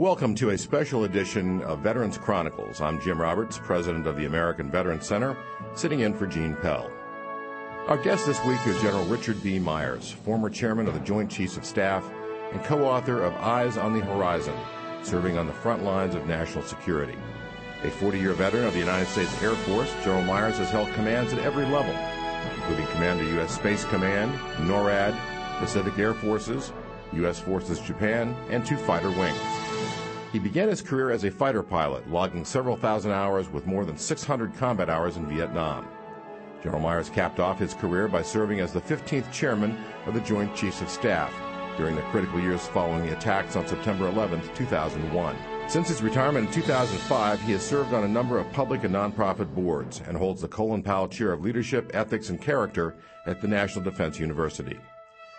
Welcome to a special edition of Veterans Chronicles. I'm Jim Roberts, president of the American Veterans Center, sitting in for Gene Pell. Our guest this week is General Richard B. Myers, former chairman of the Joint Chiefs of Staff and co author of Eyes on the Horizon, serving on the front lines of national security. A 40 year veteran of the United States Air Force, General Myers has held commands at every level, including Commander U.S. Space Command, NORAD, Pacific Air Forces, U.S. Forces Japan, and two fighter wings. He began his career as a fighter pilot, logging several thousand hours with more than 600 combat hours in Vietnam. General Myers capped off his career by serving as the 15th chairman of the Joint Chiefs of Staff during the critical years following the attacks on September 11, 2001. Since his retirement in 2005, he has served on a number of public and nonprofit boards and holds the Colin Powell Chair of Leadership, Ethics, and Character at the National Defense University.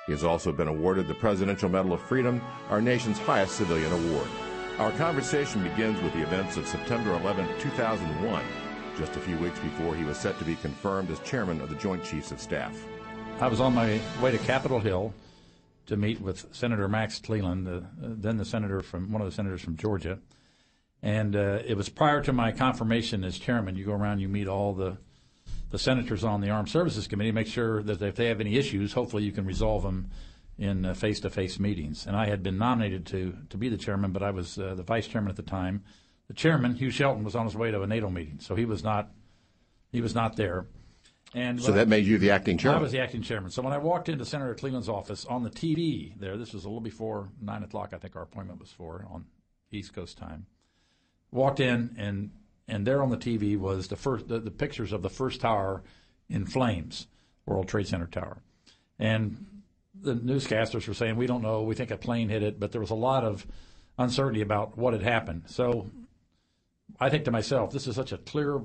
He has also been awarded the Presidential Medal of Freedom, our nation's highest civilian award. Our conversation begins with the events of September 11, 2001, just a few weeks before he was set to be confirmed as chairman of the Joint Chiefs of Staff. I was on my way to Capitol Hill to meet with Senator Max Cleland, uh, then the senator from one of the senators from Georgia, and uh, it was prior to my confirmation as chairman. You go around, you meet all the the senators on the Armed Services Committee, make sure that if they have any issues, hopefully you can resolve them in face to face meetings. And I had been nominated to, to be the chairman, but I was uh, the vice chairman at the time. The chairman, Hugh Shelton, was on his way to a NATO meeting, so he was not he was not there. And so that I, made you the acting chairman. I was the acting chairman. So when I walked into Senator Cleland's office on the TV there, this was a little before nine o'clock. I think our appointment was for on East Coast time. Walked in and and there on the TV was the first the, the pictures of the first tower in flames, World Trade Center tower, and the newscasters were saying we don't know, we think a plane hit it, but there was a lot of uncertainty about what had happened. So I think to myself, this is such a clear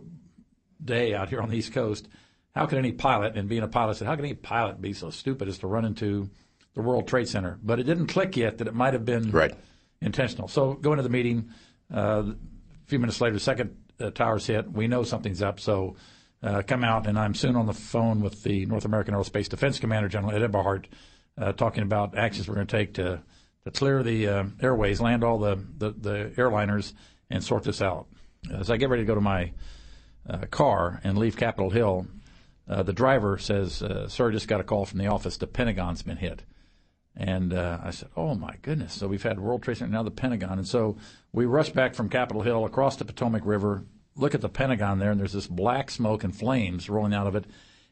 day out here on the East Coast. How could any pilot, and being a pilot, said, how can any pilot be so stupid as to run into the World Trade Center? But it didn't click yet that it might have been right. intentional. So going to the meeting, uh, a few minutes later, the second uh, towers hit. We know something's up, so uh, come out. And I'm soon on the phone with the North American Aerospace Defense Commander, General Ed Eberhart, uh, talking about actions we're going to take to to clear the uh, airways, land all the, the, the airliners, and sort this out. As I get ready to go to my uh, car and leave Capitol Hill, uh, the driver says, "Sir, just got a call from the office. The Pentagon's been hit." And uh, I said, "Oh my goodness!" So we've had World Trade Center, now the Pentagon, and so we rush back from Capitol Hill across the Potomac River. Look at the Pentagon there, and there's this black smoke and flames rolling out of it,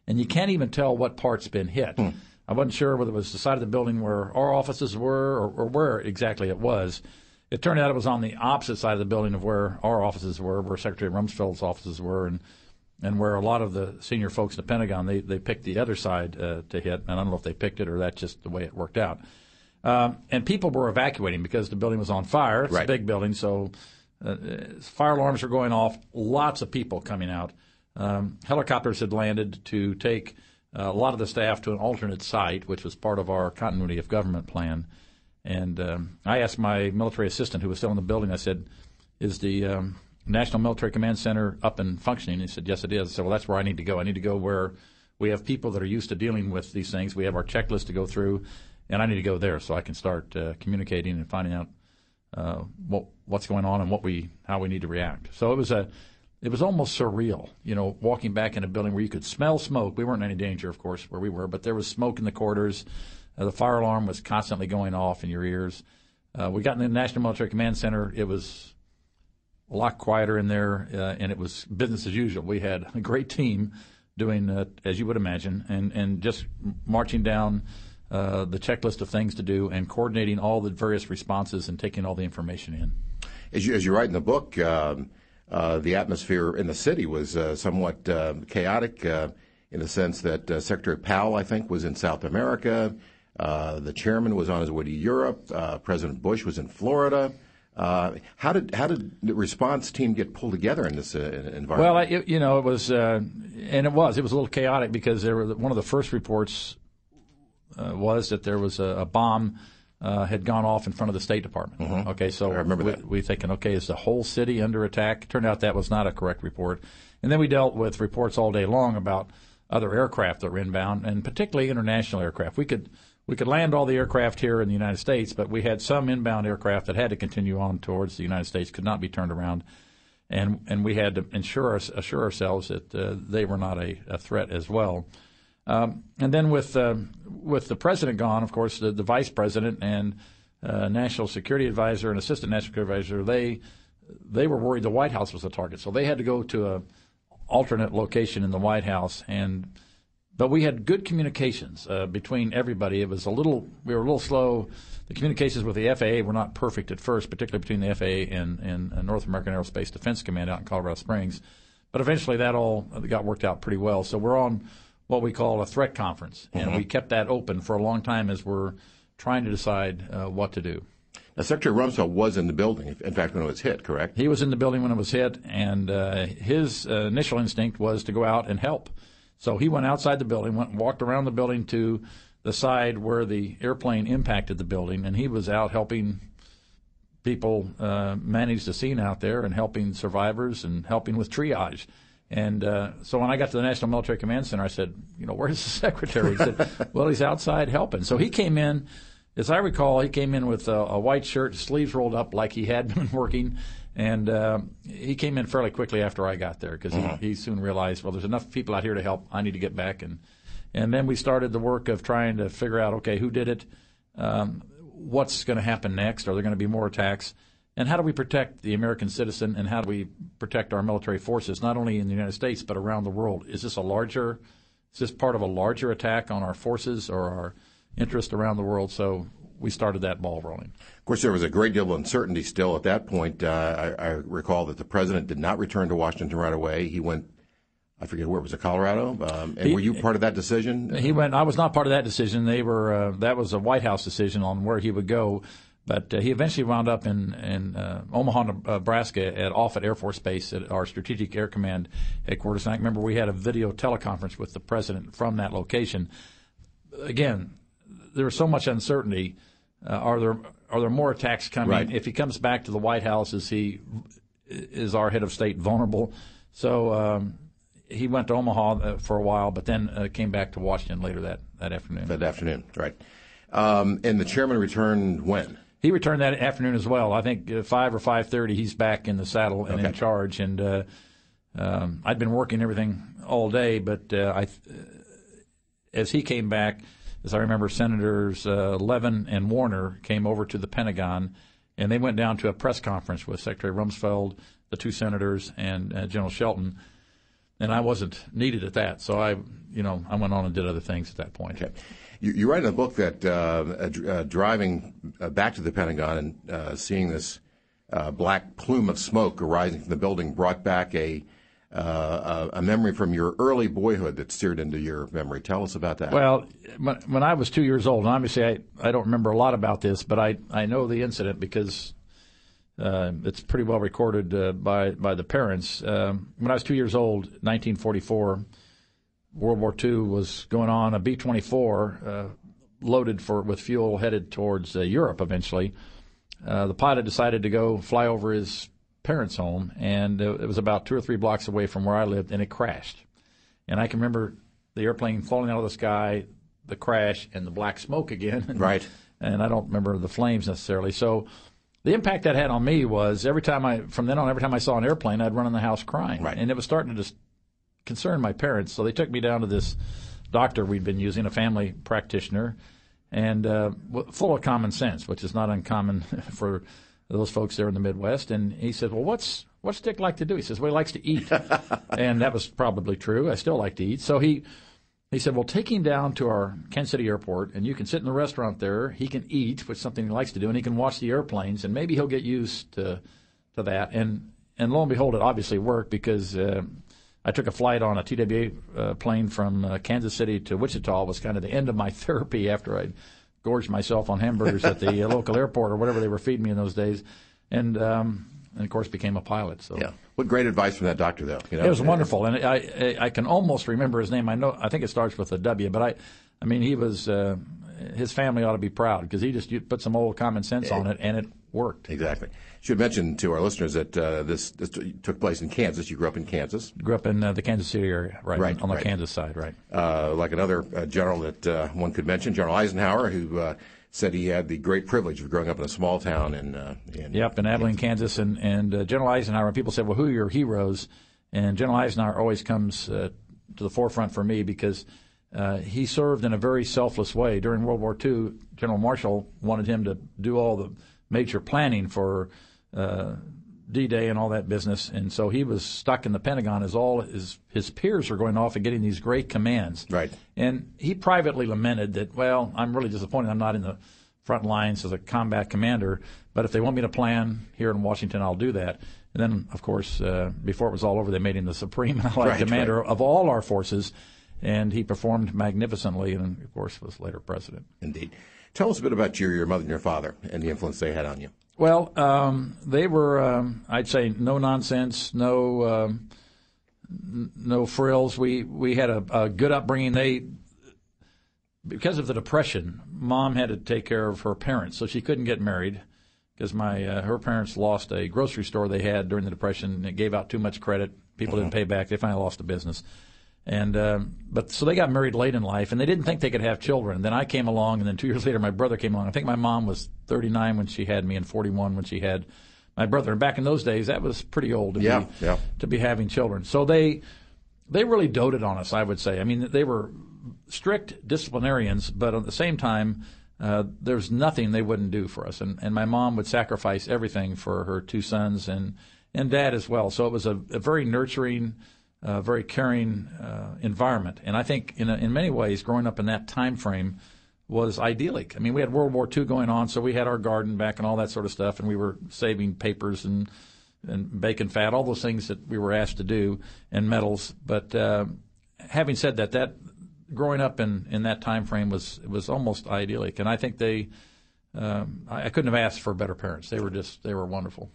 and you can't even tell what part's been hit. Hmm. I wasn't sure whether it was the side of the building where our offices were or, or where exactly it was. It turned out it was on the opposite side of the building of where our offices were, where Secretary Rumsfeld's offices were, and and where a lot of the senior folks in the Pentagon they they picked the other side uh, to hit. And I don't know if they picked it or that's just the way it worked out. Um, and people were evacuating because the building was on fire. It's right. a big building, so uh, fire alarms were going off. Lots of people coming out. Um, helicopters had landed to take a lot of the staff to an alternate site, which was part of our continuity of government plan. And um, I asked my military assistant, who was still in the building, I said, "Is the um, National Military Command Center up and functioning? He said, Yes, it is. I said, Well, that's where I need to go. I need to go where we have people that are used to dealing with these things. We have our checklist to go through, and I need to go there so I can start uh, communicating and finding out uh, what what's going on and what we how we need to react. So it was a it was almost surreal, you know, walking back in a building where you could smell smoke. We weren't in any danger, of course, where we were, but there was smoke in the corridors. Uh, the fire alarm was constantly going off in your ears. Uh, we got in the National Military Command Center. It was a lot quieter in there, uh, and it was business as usual. We had a great team doing, uh, as you would imagine, and, and just marching down uh, the checklist of things to do and coordinating all the various responses and taking all the information in. As you, as you write in the book, um, uh, the atmosphere in the city was uh, somewhat uh, chaotic in the sense that Secretary Powell, I think, was in South America. the chairman was on his way to Europe. President Bush was in Florida. Uh, how did how did the response team get pulled together in this uh, environment? Well, it, you know, it was, uh, and it was, it was a little chaotic because there were one of the first reports uh, was that there was a, a bomb uh, had gone off in front of the State Department. Mm-hmm. Okay, so I remember we, that. we thinking, okay, is the whole city under attack? Turned out that was not a correct report, and then we dealt with reports all day long about other aircraft that were inbound, and particularly international aircraft. We could we could land all the aircraft here in the United States, but we had some inbound aircraft that had to continue on towards the United States, could not be turned around, and and we had to ensure assure ourselves that uh, they were not a, a threat as well. Um, and then with uh, with the president gone, of course, the, the vice president and uh, national security advisor and assistant national security advisor they they were worried the White House was a target, so they had to go to a alternate location in the White House and but we had good communications uh, between everybody. It was a little, we were a little slow. The communications with the FAA were not perfect at first, particularly between the FAA and, and, and North American Aerospace Defense Command out in Colorado Springs. But eventually that all got worked out pretty well. So we're on what we call a threat conference, and mm-hmm. we kept that open for a long time as we're trying to decide uh, what to do. Now, Secretary Rumsfeld was in the building, in fact, when it was hit, correct? He was in the building when it was hit, and uh, his uh, initial instinct was to go out and help. So he went outside the building, went walked around the building to the side where the airplane impacted the building, and he was out helping people uh, manage the scene out there and helping survivors and helping with triage. And uh, so when I got to the National Military Command Center, I said, you know, where's the secretary? He said, well, he's outside helping. So he came in, as I recall, he came in with a, a white shirt, sleeves rolled up like he had been working, and uh, he came in fairly quickly after I got there because mm-hmm. he, he soon realized, well, there's enough people out here to help. I need to get back. And, and then we started the work of trying to figure out, okay, who did it? Um, what's going to happen next? Are there going to be more attacks? And how do we protect the American citizen and how do we protect our military forces, not only in the United States, but around the world? Is this a larger, is this part of a larger attack on our forces or our interest around the world? So we started that ball rolling. Of course, there was a great deal of uncertainty still at that point. Uh, I, I, recall that the president did not return to Washington right away. He went, I forget where it was it, Colorado? Um, and he, were you part of that decision? He went. I was not part of that decision. They were. Uh, that was a White House decision on where he would go. But uh, he eventually wound up in, in uh, Omaha, Nebraska, at Offutt Air Force Base at our Strategic Air Command headquarters. And I remember we had a video teleconference with the president from that location. Again, there was so much uncertainty. Uh, are there are there more attacks coming? Right. If he comes back to the White House, is he is our head of state vulnerable? So um, he went to Omaha uh, for a while, but then uh, came back to Washington later that, that afternoon. That afternoon, right. Um, and the chairman returned when? He returned that afternoon as well. I think uh, five or five thirty. He's back in the saddle and okay. in charge. And uh, um, I'd been working everything all day, but uh, I, as he came back, as I remember, Senators uh, Levin and Warner came over to the Pentagon, and they went down to a press conference with Secretary Rumsfeld, the two senators, and uh, General Shelton. And I wasn't needed at that, so I, you know, I went on and did other things at that point. Okay. You, you write in a book that uh, uh driving uh, back to the Pentagon and uh, seeing this black plume of smoke arising from the building brought back a uh, a memory from your early boyhood that seared into your memory. Tell us about that. Well, when I was two years old, and obviously I, I don't remember a lot about this, but I, I know the incident because uh, it's pretty well recorded uh, by by the parents. Um, when I was two years old, 1944, World War II was going on. A B-24 uh, loaded for with fuel headed towards uh, Europe eventually. Uh, the pilot decided to go fly over his parents' home, and it was about two or three blocks away from where I lived, and it crashed. And I can remember the airplane falling out of the sky, the crash, and the black smoke again. Right. and I don't remember the flames necessarily. So the impact that had on me was every time I, from then on, every time I saw an airplane, I'd run in the house crying. Right. And it was starting to just concern my parents. So they took me down to this doctor we'd been using, a family practitioner, and uh, full of common sense, which is not uncommon for those folks there in the Midwest. And he said, "Well, what's what's Dick like to do?" He says, "Well, he likes to eat," and that was probably true. I still like to eat. So he he said, "Well, take him down to our Kansas City airport, and you can sit in the restaurant there. He can eat, which is something he likes to do, and he can watch the airplanes, and maybe he'll get used to to that." And and lo and behold, it obviously worked because. Uh, I took a flight on a TWA uh, plane from uh, Kansas City to Wichita. It was kind of the end of my therapy after I'd gorged myself on hamburgers at the uh, local airport or whatever they were feeding me in those days, and um, and of course became a pilot. So yeah, what great advice from that doctor though. You know? It was wonderful, and I I can almost remember his name. I know I think it starts with a W, but I I mean he was uh, his family ought to be proud because he just put some old common sense on it, and it worked. Exactly. Should mention to our listeners that uh, this, this took place in Kansas. You grew up in Kansas. Grew up in uh, the Kansas City area, right? Right, on the right. Kansas side, right? Uh, like another uh, general that uh, one could mention, General Eisenhower, who uh, said he had the great privilege of growing up in a small town in. Uh, in Yep, in Abilene, Kansas, and and uh, General Eisenhower. People said, "Well, who are your heroes?" And General Eisenhower always comes uh, to the forefront for me because uh, he served in a very selfless way during World War II. General Marshall wanted him to do all the major planning for uh, D-Day and all that business, and so he was stuck in the Pentagon as all his his peers were going off and getting these great commands. Right. And he privately lamented that, well, I'm really disappointed I'm not in the front lines as a combat commander, but if they want me to plan here in Washington, I'll do that. And then, of course, uh, before it was all over, they made him the supreme allied Right, commander right. of all our forces, and he performed magnificently, and of course was later president. Indeed. Tell us a bit about your, your mother and your father and the influence they had on you. Well, um, they were, um, I'd say, no nonsense, no, um, n- no frills. We we had a, a good upbringing. They, because of the depression, mom had to take care of her parents, so she couldn't get married because my uh, her parents lost a grocery store they had during the depression. and It gave out too much credit. People didn't pay back. They finally lost the business. And um, but so they got married late in life, and they didn't think they could have children. Then I came along, and then two years later, my brother came along. I think my mom was 39 when she had me, and 41 when she had my brother. And back in those days, that was pretty old to Yeah, be yeah. to be having children. So they they really doted on us. I would say. I mean, they were strict disciplinarians, but at the same time, uh, there's nothing they wouldn't do for us. And and my mom would sacrifice everything for her two sons and and dad as well. So it was a, a very nurturing, uh, very caring uh, environment. And I think in in many ways, growing up in that time frame was idyllic. I mean, we had World War II going on, so we had our garden back and all that sort of stuff, and we were saving papers and and bacon fat, all those things that we were asked to do, and metals. But uh, having said that, that growing up in, in that time frame was was almost idyllic, and I think they. Um, I, I couldn't have asked for better parents. They were just they were wonderful.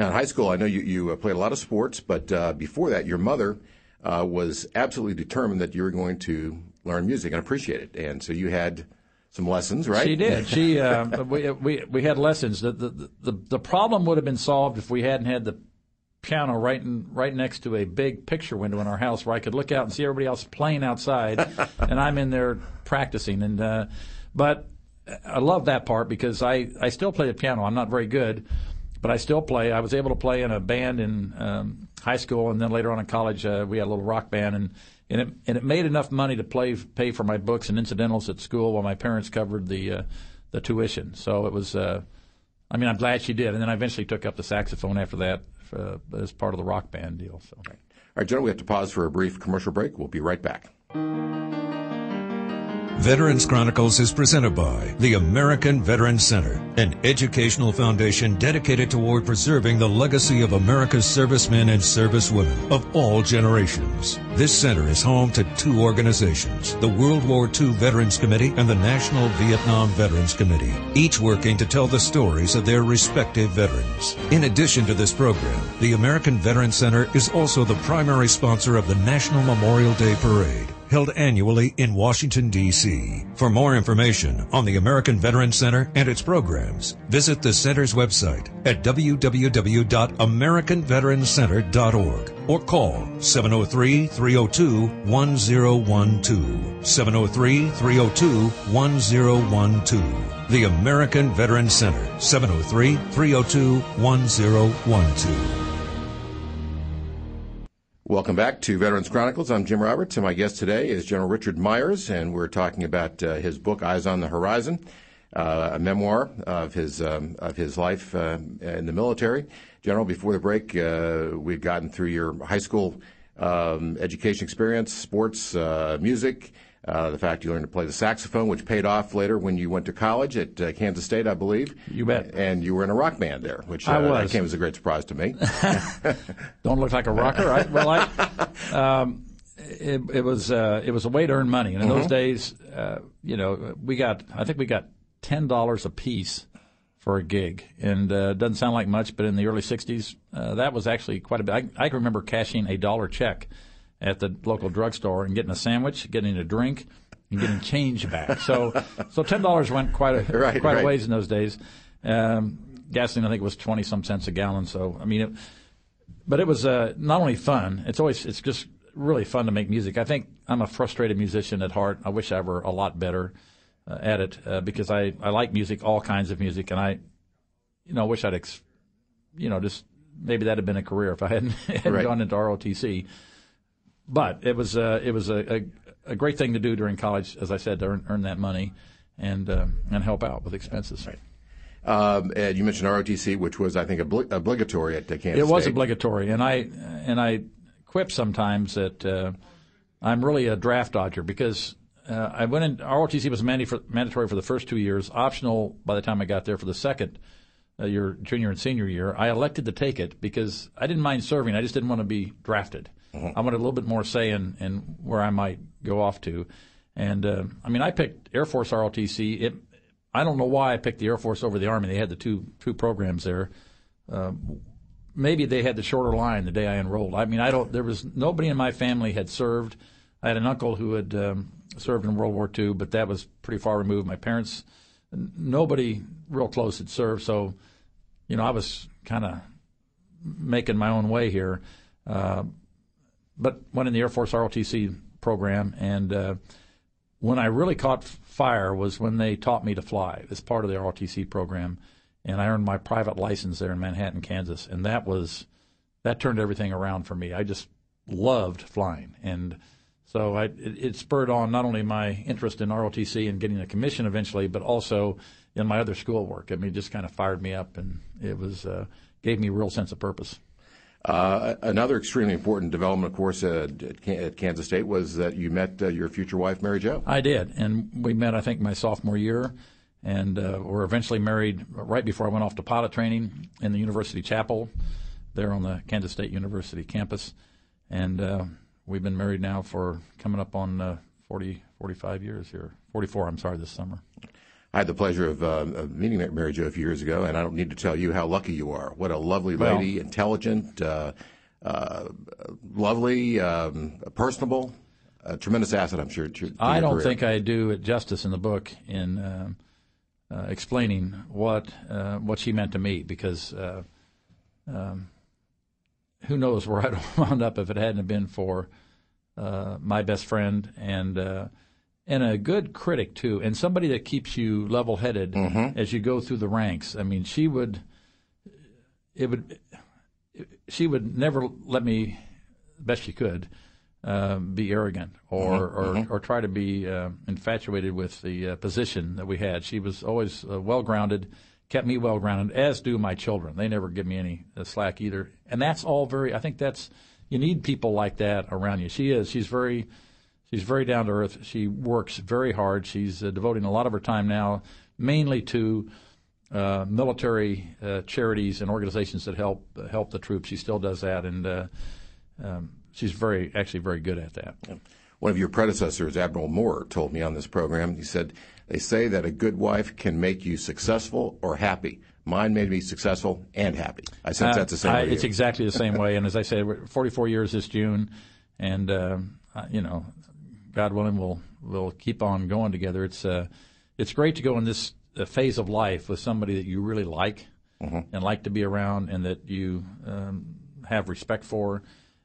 Now, in high school, I know you, you uh, played a lot of sports, but uh, before that, your mother uh, was absolutely determined that you were going to learn music and appreciate it. And so you had some lessons, right? She did. She uh, we, we we had lessons. The, the the the problem would have been solved if we hadn't had the piano right in, right next to a big picture window in our house where I could look out and see everybody else playing outside, and I'm in there practicing. And uh, but I love that part because I I still play the piano. I'm not very good, but I still play. I was able to play in a band in um, high school, and then later on in college, uh, we had a little rock band, and and it and it made enough money to play pay for my books and incidentals at school while my parents covered the uh, the tuition. So it was. Uh, I mean, I'm glad she did, and then I eventually took up the saxophone after that uh, as part of the rock band deal. So. All right, General, we have to pause for a brief commercial break. We'll be right back. Veterans Chronicles is presented by the American Veterans Center, an educational foundation dedicated toward preserving the legacy of America's servicemen and servicewomen of all generations. This center is home to two organizations, the World War II Veterans Committee and the National Vietnam Veterans Committee, each working to tell the stories of their respective veterans. In addition to this program, the American Veterans Center is also the primary sponsor of the National Memorial Day Parade held annually in Washington, D.C. For more information on the American Veterans Center and its programs, visit the center's website at www.americanveteranscenter.org or call 703-302-1012. 703-302-1012. The American Veterans Center, 703-302-1012. Welcome back to Veterans Chronicles. I'm Jim Roberts, and my guest today is General Richard Myers, and we're talking about uh, his book "Eyes on the Horizon," uh, a memoir of his um, of his life uh, in the military. General, before the break, uh, we'd gotten through your high school um, education experience, sports, uh, music. Uh, the fact you learned to play the saxophone, which paid off later when you went to college at uh, Kansas State, I believe. You bet. And you were in a rock band there, which I uh, that was. came as a great surprise to me. Don't look like a rocker. I, well, I, um, it, it was uh, it was a way to earn money, and in those days, uh, you know, we got I think we got ten dollars a piece for a gig, and uh, it doesn't sound like much, but in the early '60s, uh, that was actually quite a bit. I, I can remember cashing a dollar check at the local drugstore and getting a sandwich, getting a drink, and getting change back. So, so ten dollars went quite a Right, quite right. a ways in those days. Um, gasoline, I think it was twenty some cents a gallon. So I mean, it, but it was uh, not only fun. It's always it's just really fun to make music. I think I'm a frustrated musician at heart. I wish I were a lot better uh, at it uh, because I I like music, all kinds of music, and I, you know, wish I'd, ex- you know, just maybe that had been a career if I hadn't, hadn't Right. gone into ROTC. But it was uh, it was a, a a great thing to do during college, as I said, to earn, earn that money and uh, and help out with expenses. Um, and you mentioned ROTC, which was, I think, obli- obligatory at Kansas It was State. obligatory, and I and I quip sometimes that uh, I'm really a draft dodger because uh, I went in. ROTC was mandi- for, mandatory for the first two years, optional by the time I got there for the second uh, year, junior and senior year. I elected to take it because I didn't mind serving. I just didn't want to be drafted. I wanted a little bit more say in, in where I might go off to. And uh, I mean, I picked Air Force ROTC. It, I don't know why I picked the Air Force over the Army. They had the two two programs there maybe they had the shorter line the day I enrolled. I mean, I don't. There was nobody in my family had served. I had an uncle who had um, served in World War II, but that was pretty far removed. My parents, nobody real close had served, so you know, I was kind of making my own way here. Uh, but went in the Air Force ROTC program, and uh, when I really caught fire was when they taught me to fly as part of the ROTC program, and I earned my private license there in Manhattan, Kansas, and that was that turned everything around for me. I just loved flying, and so I, it, it spurred on not only my interest in ROTC and getting a commission eventually, but also in my other schoolwork. I mean, it just kind of fired me up, and it was uh, gave me a real sense of purpose. Uh, another extremely important development, of course, uh, at, Kansas State was that you met uh, your future wife, Mary Jo. I did, and we met. I think my sophomore year, and uh, were eventually married right before I went off to pilot training in the University Chapel, there on the Kansas State University campus, and uh, we've been married now for coming up on uh, 40, 45 years here. 44, I'm sorry, this summer. I had the pleasure of, uh, of meeting Mary Jo a few years ago, and I don't need to tell you how lucky you are. What a lovely Well- lady, intelligent, uh, uh, lovely, um, personable, a tremendous asset, I'm sure. To, to I don't career. think I do it justice in the book in um uh, explaining what uh, what she meant to me because uh, um, who knows where I'd wound up if it hadn't been for uh, my best friend and uh, and a good critic too, and somebody that keeps you level headed as you go through the ranks. I mean, she would it would she would never let me best she could um, be arrogant or or, or try to be uh, infatuated with the uh, position that we had. She was always uh, well grounded, kept me well grounded, as do my children. They never give me any uh, slack either, and that's all very. I think that's you need people like that around you. She is. She's very. She's very down to earth. She works very hard. She's uh, devoting a lot of her time now, mainly to uh, military uh, charities and organizations that help uh, help the troops. She still does that, and uh, um, she's very actually very good at that. One of your predecessors, Admiral Moore, told me on this program, he said, They say that a good wife can make you successful or happy. Mine made me successful and happy. I sense that's the same Uh, I- way. It's exactly the same way. And as I said, 44 years this June, and uh, you know, God willing, we'll we'll keep on going together. It's uh, it's great to go in this uh, phase of life with somebody that you really like Mm-hmm. and like to be around, and that you um, have respect for,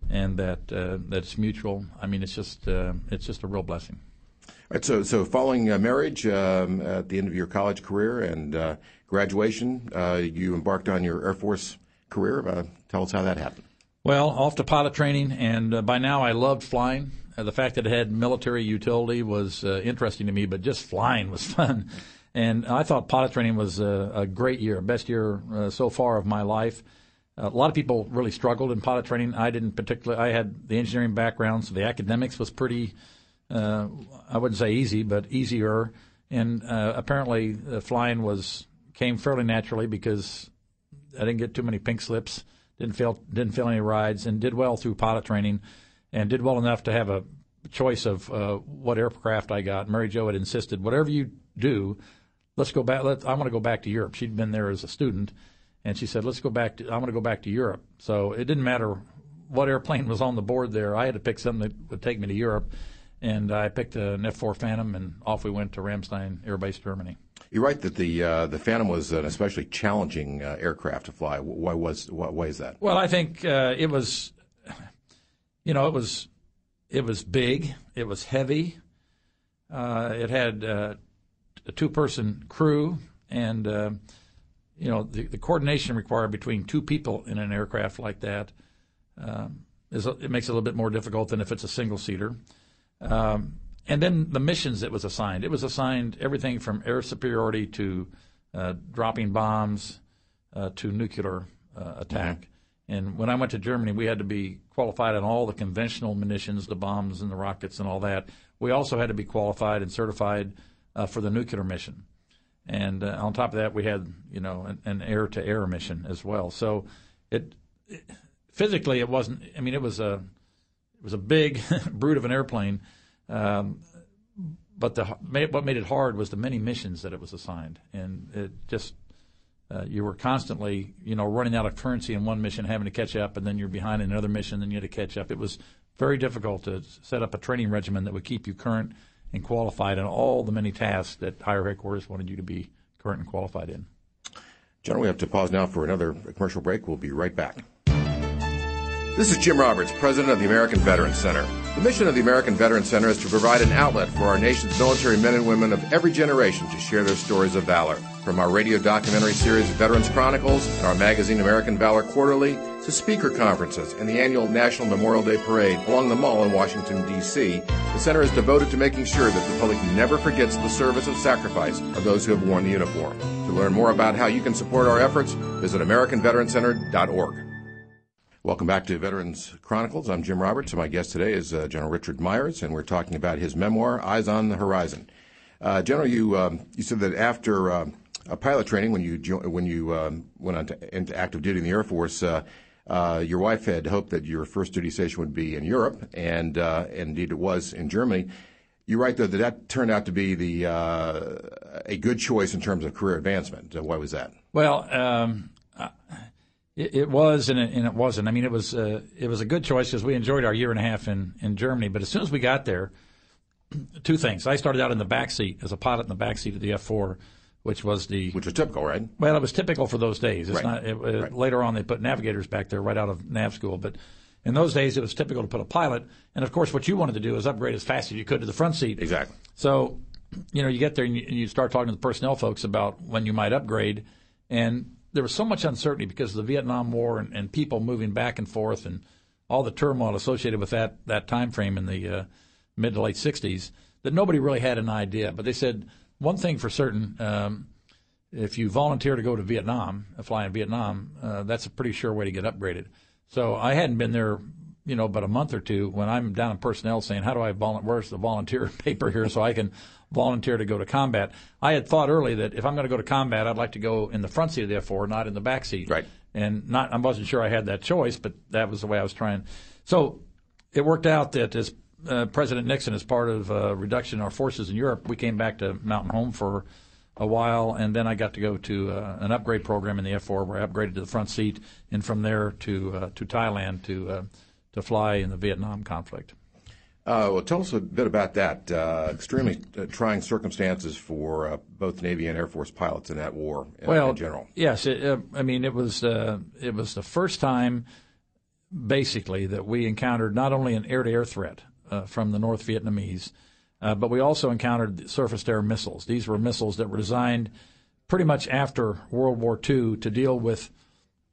and that uh, that's mutual. I mean, it's just uh, it's just a real blessing. All right, so, so following uh, marriage um, at the end of your college career and uh, graduation, uh, you embarked on your Air Force career. Uh, tell us how that happened. Well, off to pilot training, and uh, by now I loved flying. Uh, the fact that it had military utility was uh, interesting to me, but just flying was fun. And I thought pilot training was a, a great year, best year uh, so far of my life. a lot of people really struggled in pilot training. I didn't particularly. I had the engineering background, so the academics was pretty. Uh, I wouldn't say easy, but easier. And uh, apparently, uh, flying was came fairly naturally because I didn't get too many pink slips, didn't fail didn't fail any rides, and did well through pilot training, and did well enough to have a choice of uh, what aircraft I got. Mary Jo had insisted, whatever you do, let's go back. Let, I want to go back to Europe. She'd been there as a student, and she said, let's go back. To, I want to go back to Europe. So it didn't matter what airplane was on the board there. I had to pick something that would take me to Europe, and I picked an F-4 Phantom, and off we went to Ramstein Air Base, Germany. You write that the uh, the Phantom was an especially challenging uh, aircraft to fly. Why was why, why is that? Well, I think uh, it was, you know, it was it was big, it was heavy, uh, it had uh, a two person crew, and uh, you know the, the, coordination required between two people in an aircraft like that um, is it makes it a little bit more difficult than if it's a single seater. Um, and then the missions it was assigned. It was assigned everything from air superiority to uh, dropping bombs uh, to nuclear uh, attack. Mm-hmm. And when I went to Germany, we had to be qualified on all the conventional munitions, the bombs and the rockets and all that. We also had to be qualified and certified uh, for the nuclear mission. And uh, on top of that, we had you know an, air-to-air mission as well. So it, it, physically it wasn't. I mean, it was a it was a big brute of an airplane. Um, but the what made it hard was the many missions that it was assigned, and it just uh, you were constantly, you know, running out of currency in one mission, having to catch up, and then you're behind in another mission, then you had to catch up. It was very difficult to set up a training regimen that would keep you current and qualified in all the many tasks that higher headquarters wanted you to be current and qualified in. General, we have to pause now for another commercial break. We'll be right back. This is Jim Roberts, President of the American Veterans Center. The mission of the American Veterans Center is to provide an outlet for our nation's military men and women of every generation to share their stories of valor. From our radio documentary series Veterans Chronicles and our magazine American Valor Quarterly to speaker conferences and the annual National Memorial Day Parade along the Mall in Washington, D.C., the center is devoted to making sure that the public never forgets the service and sacrifice of those who have worn the uniform. To learn more about how you can support our efforts, visit AmericanVeteranCenter.org. Welcome back to Veterans Chronicles. I'm Jim Roberts, and my guest today is uh, General Richard Myers, and we're talking about his memoir, Eyes on the Horizon. Uh, General, you um, you said that after uh, pilot training, when you jo- when you um, went on to, into active duty in the Air Force, uh, uh, your wife had hoped that your first duty station would be in Europe, and, uh, indeed it was in Germany. You write though that that turned out to be the a good choice in terms of career advancement. why was that? Well. Um it, it was and it, and it, wasn't. I mean, it was uh, it was a good choice because we enjoyed our year and a half in, in Germany. But as soon as we got there, two things. I started out in the back seat as a pilot in the back seat of the F four, which was the which was typical, right? Well, it was typical for those days. It's right. not. It, right. Later on, they put navigators back there right out of nav school, but. In those days, it was typical to put a pilot, and of course, what you wanted to do is upgrade as fast as you could to the front seat. Exactly. So, you know, you get there and you, and you start talking to the personnel folks about when you might upgrade, and there was so much uncertainty because of the Vietnam War and, and people moving back and forth and all the turmoil associated with that that time frame in the uh, mid to late 60s that nobody really had an idea. But they said one thing for certain: um, if you volunteer to go to Vietnam, uh, fly in Vietnam, uh, that's a pretty sure way to get upgraded. So I hadn't been there, you know, but a month or two when I'm down in personnel saying, "How do I volunteer? Where's the volunteer paper here so I can volunteer to go to combat. I had thought early that if I'm going to go to combat, I'd like to go in the front seat of the F4, not in the back seat. Right. And not, I wasn't sure I had that choice, but that was the way I was trying. So it worked out that as uh, President Nixon, as part of uh, reduction in our forces in Europe, we came back to Mountain Home for a while, and then I got to go to uh, an upgrade program in the F4 where I upgraded to the front seat, and from there to uh, to Thailand to uh, to fly in the Vietnam conflict. Uh, well, tell us a bit about that. Uh, extremely uh, trying circumstances for uh, both Navy and Air Force pilots in that war in, well, in general. Yes, it, uh, I mean it was uh, it was the first time, basically, that we encountered not only an air-to-air threat from the North Vietnamese, but we also encountered surface-to-air missiles. These were missiles that were designed pretty much after World War II to deal with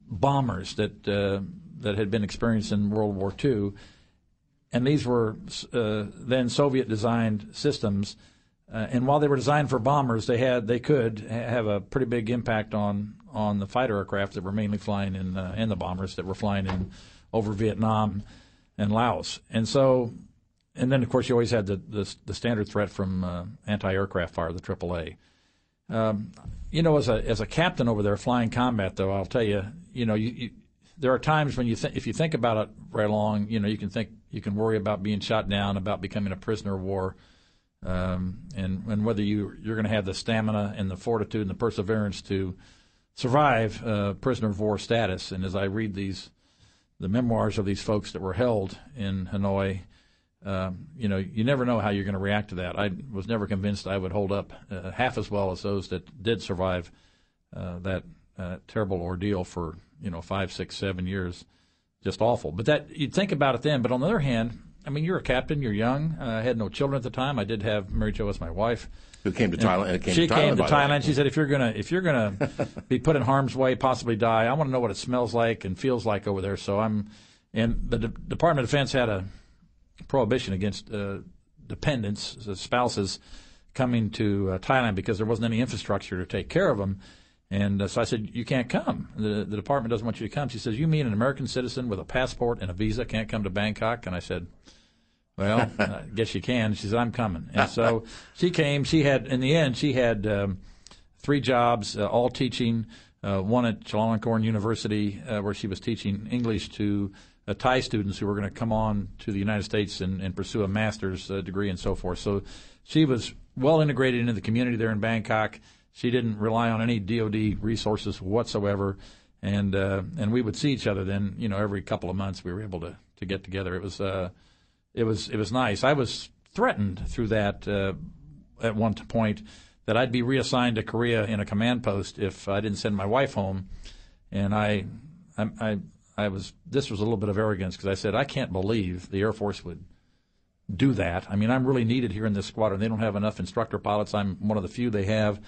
bombers that that had been experienced in World War II and these were uh, then Soviet-designed systems. Uh, and while they were designed for bombers, they had they could have a pretty big impact on on the fighter aircraft that were mainly flying in uh, and the bombers that were flying in over Vietnam and Laos. And so, and then of course you always had the the, the standard threat from uh, anti-aircraft fire, the AAA. Um, you know, as a as a captain over there flying combat, though, I'll tell you, you know, you, you there are times when you think if you think about it very long, you know, you can think you can worry about being shot down, about becoming a prisoner of war, um, and and whether you you're going to have the stamina and the fortitude and the perseverance to survive uh, prisoner of war status. And as I read these, the memoirs of these folks that were held in Hanoi, um, you know, you never know how you're going to react to that. I was never convinced I would hold up uh, half as well as those that did survive uh, that uh, terrible ordeal for you know five, six, seven years. Just awful. But that you'd think about it then. But on the other hand, I mean, you're a captain. You're young. Uh, I had no children at the time. I did have Mary Jo as my wife. Who came to Thailand? Came she to came to Thailand. She said, "If you're gonna, if you're gonna be put in harm's way, possibly die, I want to know what it smells like and feels like over there." So I'm, and the D- Department of Defense had a prohibition against uh, dependents, uh, spouses, coming to uh, Thailand because there wasn't any infrastructure to take care of them. And uh, so I said, "You can't come. The, the department doesn't want you to come." She says, "You mean an American citizen with a passport and a visa can't come to Bangkok?" And I said. Well, I guess you can. She said, I'm coming. And so she came. She had, in the end, she had um, three jobs, uh, all teaching. Uh, one at Chulalongkorn University, uh, where she was teaching English to uh, Thai students who were going to come on to the United States and, and pursue a master's uh, degree and so forth. So she was well integrated into the community there in Bangkok. She didn't rely on any DoD resources whatsoever, and uh, and we would see each other then. You know, every couple of months we were able to to get together. It was uh, it was it was nice. I was threatened through that uh, at one point that I'd be reassigned to Korea in a command post if I didn't send my wife home, and I I I, I was this was a little bit of arrogance because I said I can't believe the Air Force would do that. I mean, I'm really needed here in this squadron. They don't have enough instructor pilots. I'm one of the few they have.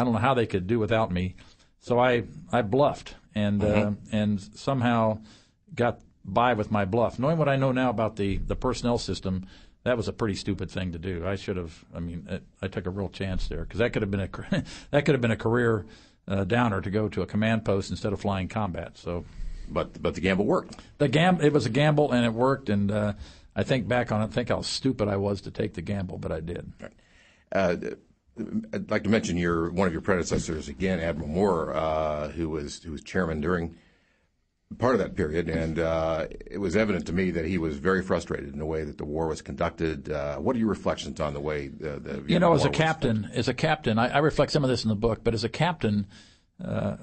I don't know how they could do without me. So I I bluffed and uh, and somehow got by with my bluff. Knowing what I know now about the the personnel system, that was a pretty stupid thing to do. I should have. I mean, it, I took a real chance there because that could have been a that could have been a career uh, downer to go to a command post instead of flying combat. So But but the gamble worked. the gam it was a gamble and it worked. And uh, I think back on it, think how stupid I was to take the gamble, but I did. Uh, I'd like to mention your one of your predecessors again, Admiral Moore, uh, who was who was chairman during part of that period, and uh, it was evident to me that he was very frustrated in the way that the war was conducted. Uh, what are your reflections on the way the, the You know, as a captain, as a captain, I, I reflect some of this in the book. But as a captain, uh,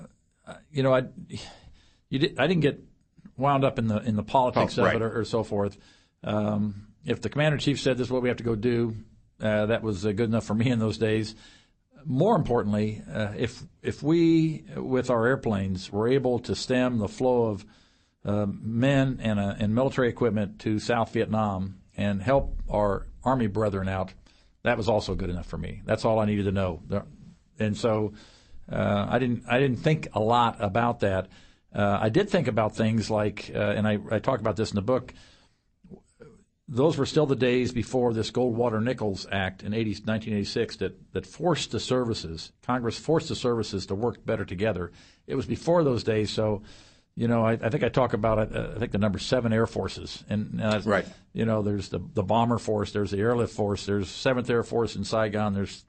you know, I you did, I didn't get wound up in the in the politics Oh, of it or, or so forth. Um, if the commander in chief said this is what we have to go do, uh, that was uh, good enough for me in those days. More importantly, uh, if if we with our airplanes were able to stem the flow of uh, men and, uh, and military equipment to South Vietnam and help our army brethren out, that was also good enough for me. That's all I needed to know. And so uh, I didn't I didn't think a lot about that. I did think about things like, and I, I talk about this in the book. Those were still the days before this Goldwater Nichols Act in 80, 1986 that, that forced the services, Congress forced the services to work better together. It was before those days, so you know, I, I think I talk about uh, I think the number seven air forces, and uh, Right. You know, there's the the bomber force, there's the airlift force, there's Seventh Air Force in Saigon, there's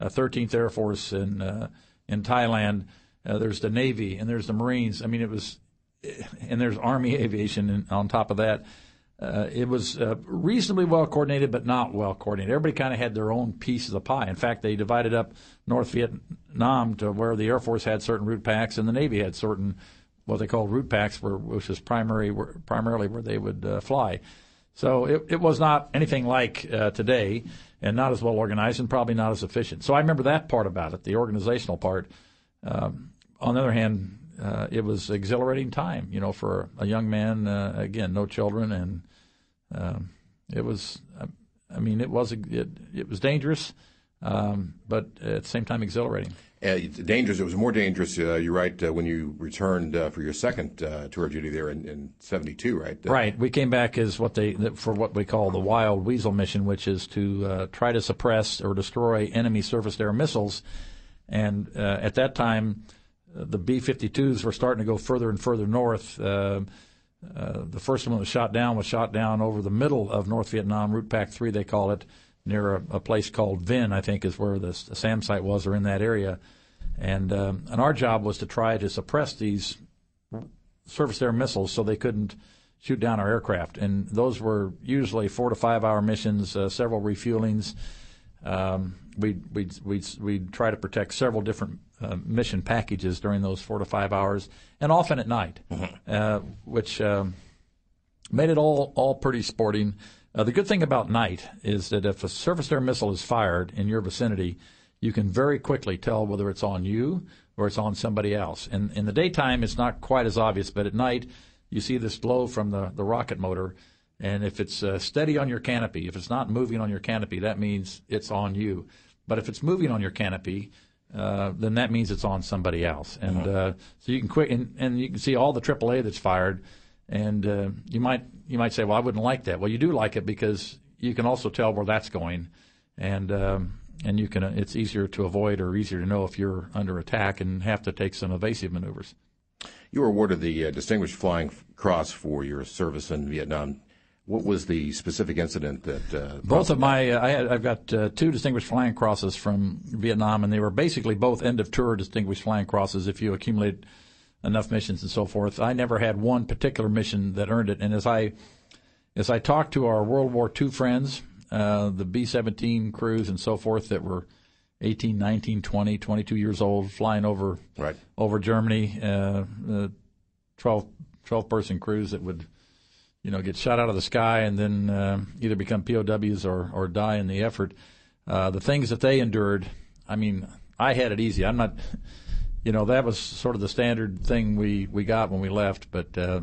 uh, 13th Air Force in uh, in Thailand, uh, there's the Navy, and there's the Marines. I mean, it was, and there's Army Aviation in, on top of that. Uh, it was uh, reasonably well coordinated, but not well coordinated. Everybody kind of had their own piece of the pie. In fact, they divided up North Vietnam to where the Air Force had certain route packs and the Navy had certain what they called route packs, which is primary primarily where they would uh, fly. So it, it was not anything like uh, today, and not as well organized, and probably not as efficient. So I remember that part about it, the organizational part. Um, on the other hand, uh, it was exhilarating time, you know, for a young man. Uh, again, no children, and um, it was. I mean, it was it, it was dangerous, um, but at the same time exhilarating. Uh, dangerous. It was more dangerous. Uh, you're right. Uh, when you returned uh, for your second uh, tour of duty there in, in '72, right? Uh, Right. We came back as what they for what we call the Wild Weasel mission, which is to uh, try to suppress or destroy enemy surface-to-air missiles. And uh, at that time, the B-52s were starting to go further and further north. Uh, the first one that was shot down was shot down over the middle of North Vietnam, Route Pack 3, they call it, near a, a place called Vinh, I think is where the, the SAM site was, or in that area. And, um, and our job was to try to suppress these surface air missiles so they couldn't shoot down our aircraft. And those were usually four to five hour missions, uh, several refuelings. Um, we'd, we'd, we'd, we'd try to protect several different uh, mission packages during those four to five hours, and often at night, uh, which um, made it all, all pretty sporting. Uh, the good thing about night is that if a surface air missile is fired in your vicinity, you can very quickly tell whether it's on you or it's on somebody else. And in the daytime, it's not quite as obvious, but at night, you see this glow from the, the rocket motor. And if it's uh, steady on your canopy, if it's not moving on your canopy, that means it's on you. But if it's moving on your canopy, uh, then that means it's on somebody else. And uh-huh. uh, so you can quick and, and you can see all the AAA that's fired, and uh, you might you might say, well, I wouldn't like that. Well, you do like it because you can also tell where that's going, and um, and you can it's easier to avoid or easier to know if you're under attack and have to take some evasive maneuvers. You were awarded the uh, Distinguished Flying Cross for your service in Vietnam. What was the specific incident that? Uh, both of my, uh, I had, I've got uh, two distinguished flying crosses from Vietnam, and they were basically both end of tour distinguished flying crosses. If you accumulate enough missions and so forth, I never had one particular mission that earned it. And as I, as I talked to our World War II friends, uh, the B-17 crews and so forth that were 18, 19, 20, 22 years old, flying over right. over Germany, uh, 12, 12 person crews that would you know, get shot out of the sky and then uh, either become POWs or, or die in the effort. Uh, the things that they endured, I mean, I had it easy. I'm not, you know, that was sort of the standard thing we, we got when we left, but uh,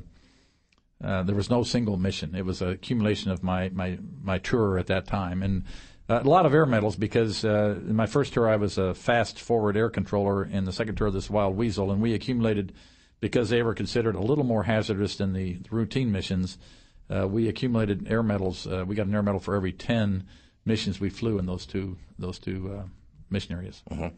uh, there was no single mission. It was an accumulation of my, my, my tour at that time. And uh, a lot of air medals because uh, in my first tour I was a fast forward air controller. In the second tour, this Wild Weasel, and we accumulated – because they were considered a little more hazardous than the routine missions, uh, we accumulated air medals. Uh, we got an air medal for every ten missions we flew in those two those two uh, mission areas. Mm-hmm.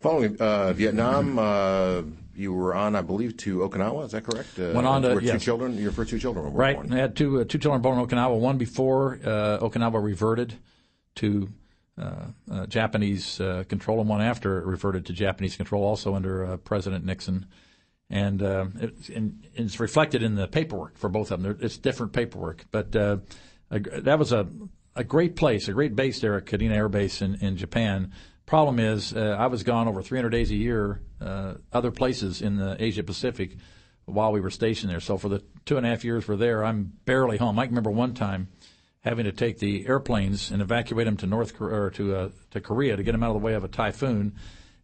Following uh, Vietnam, uh, you were on, I believe, to Okinawa. Is that correct? Uh, Went on to yes. two children. Your first two children were right. born. I had two two children born in Okinawa. One before Okinawa reverted to uh, uh, Japanese uh, control, and one after it reverted to Japanese control, also under President Nixon and, uh, it, and, it's reflected in the paperwork for both of them. It's different paperwork, but uh, that was a a great place, a great base there at Kadena Air Base in, in Japan. Problem is, uh, I was gone over 300 days a year, uh, other places in the Asia Pacific while we were stationed there. So for the two and a half years we're there, I'm barely home. I can remember one time having to take the airplanes and evacuate them to North Korea, or to uh, to Korea to get them out of the way of a typhoon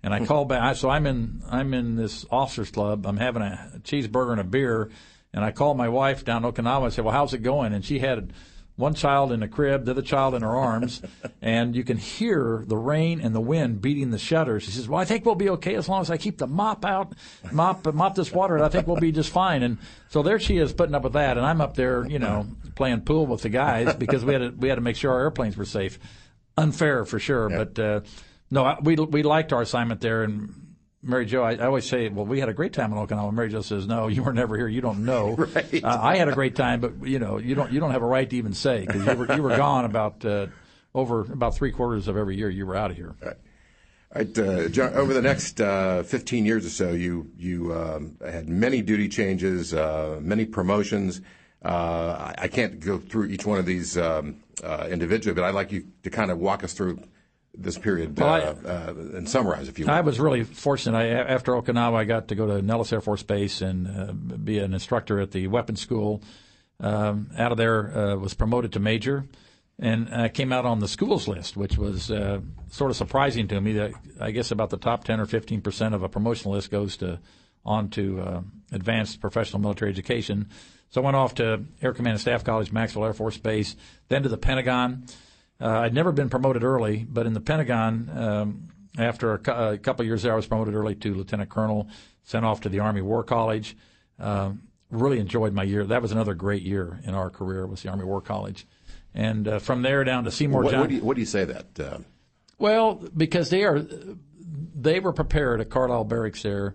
and I call back. So I'm in I'm in this officers club. I'm having a cheeseburger and a beer, and I call my wife down in Okinawa. I said, "Well, how's it going?" And she had one child in a crib, the other child in her arms, and you can hear the rain and the wind beating the shutters. She says, "Well, I think we'll be okay as long as I keep the mop out, mop mop this water. I think we'll be just fine." And so there she is putting up with that, and I'm up there, you know, playing pool with the guys because we had to, we had to make sure our airplanes were safe. Unfair for sure, but. Uh, no, we we liked our assignment there, and Mary Jo, I, I, always say, well, we had a great time in Okinawa. Mary Jo says, no, you were never here. You don't know. right. uh, I had a great time, but you know, you don't you don't have a right to even say because you were you were gone about uh, over about three quarters of every year. You were out of here. Right. Right, uh, John, over the next uh, 15 years or so, you you um, had many duty changes, uh, many promotions. Uh, I, I, can't go through each one of these um, uh, individually, but I'd like you to kind of walk us through this period well, I, uh, uh, and summarize, if you will. I was really fortunate. I, after Okinawa, I got to go to Nellis Air Force Base and uh, be an instructor at the weapons school. Um, out of there, uh, was promoted to major, and I came out on the schools list, which was uh, sort of surprising to me. That I guess about the top ten or fifteen percent of a promotion list goes to on to uh, advanced professional military education. So I went off to Air Command and Staff College, Maxwell Air Force Base, then to the Pentagon. Uh, I'd never been promoted early, but in the Pentagon, um, after a, cu- a couple of years there, I was promoted early to lieutenant colonel, sent off to the Army War College. Uh, really enjoyed my year. That was another great year in our career was the Army War College, and uh, from there down to Seymour. What, what, do, you, what do you say that? Uh? Well, because they are, they were prepared at Carlisle Barracks there.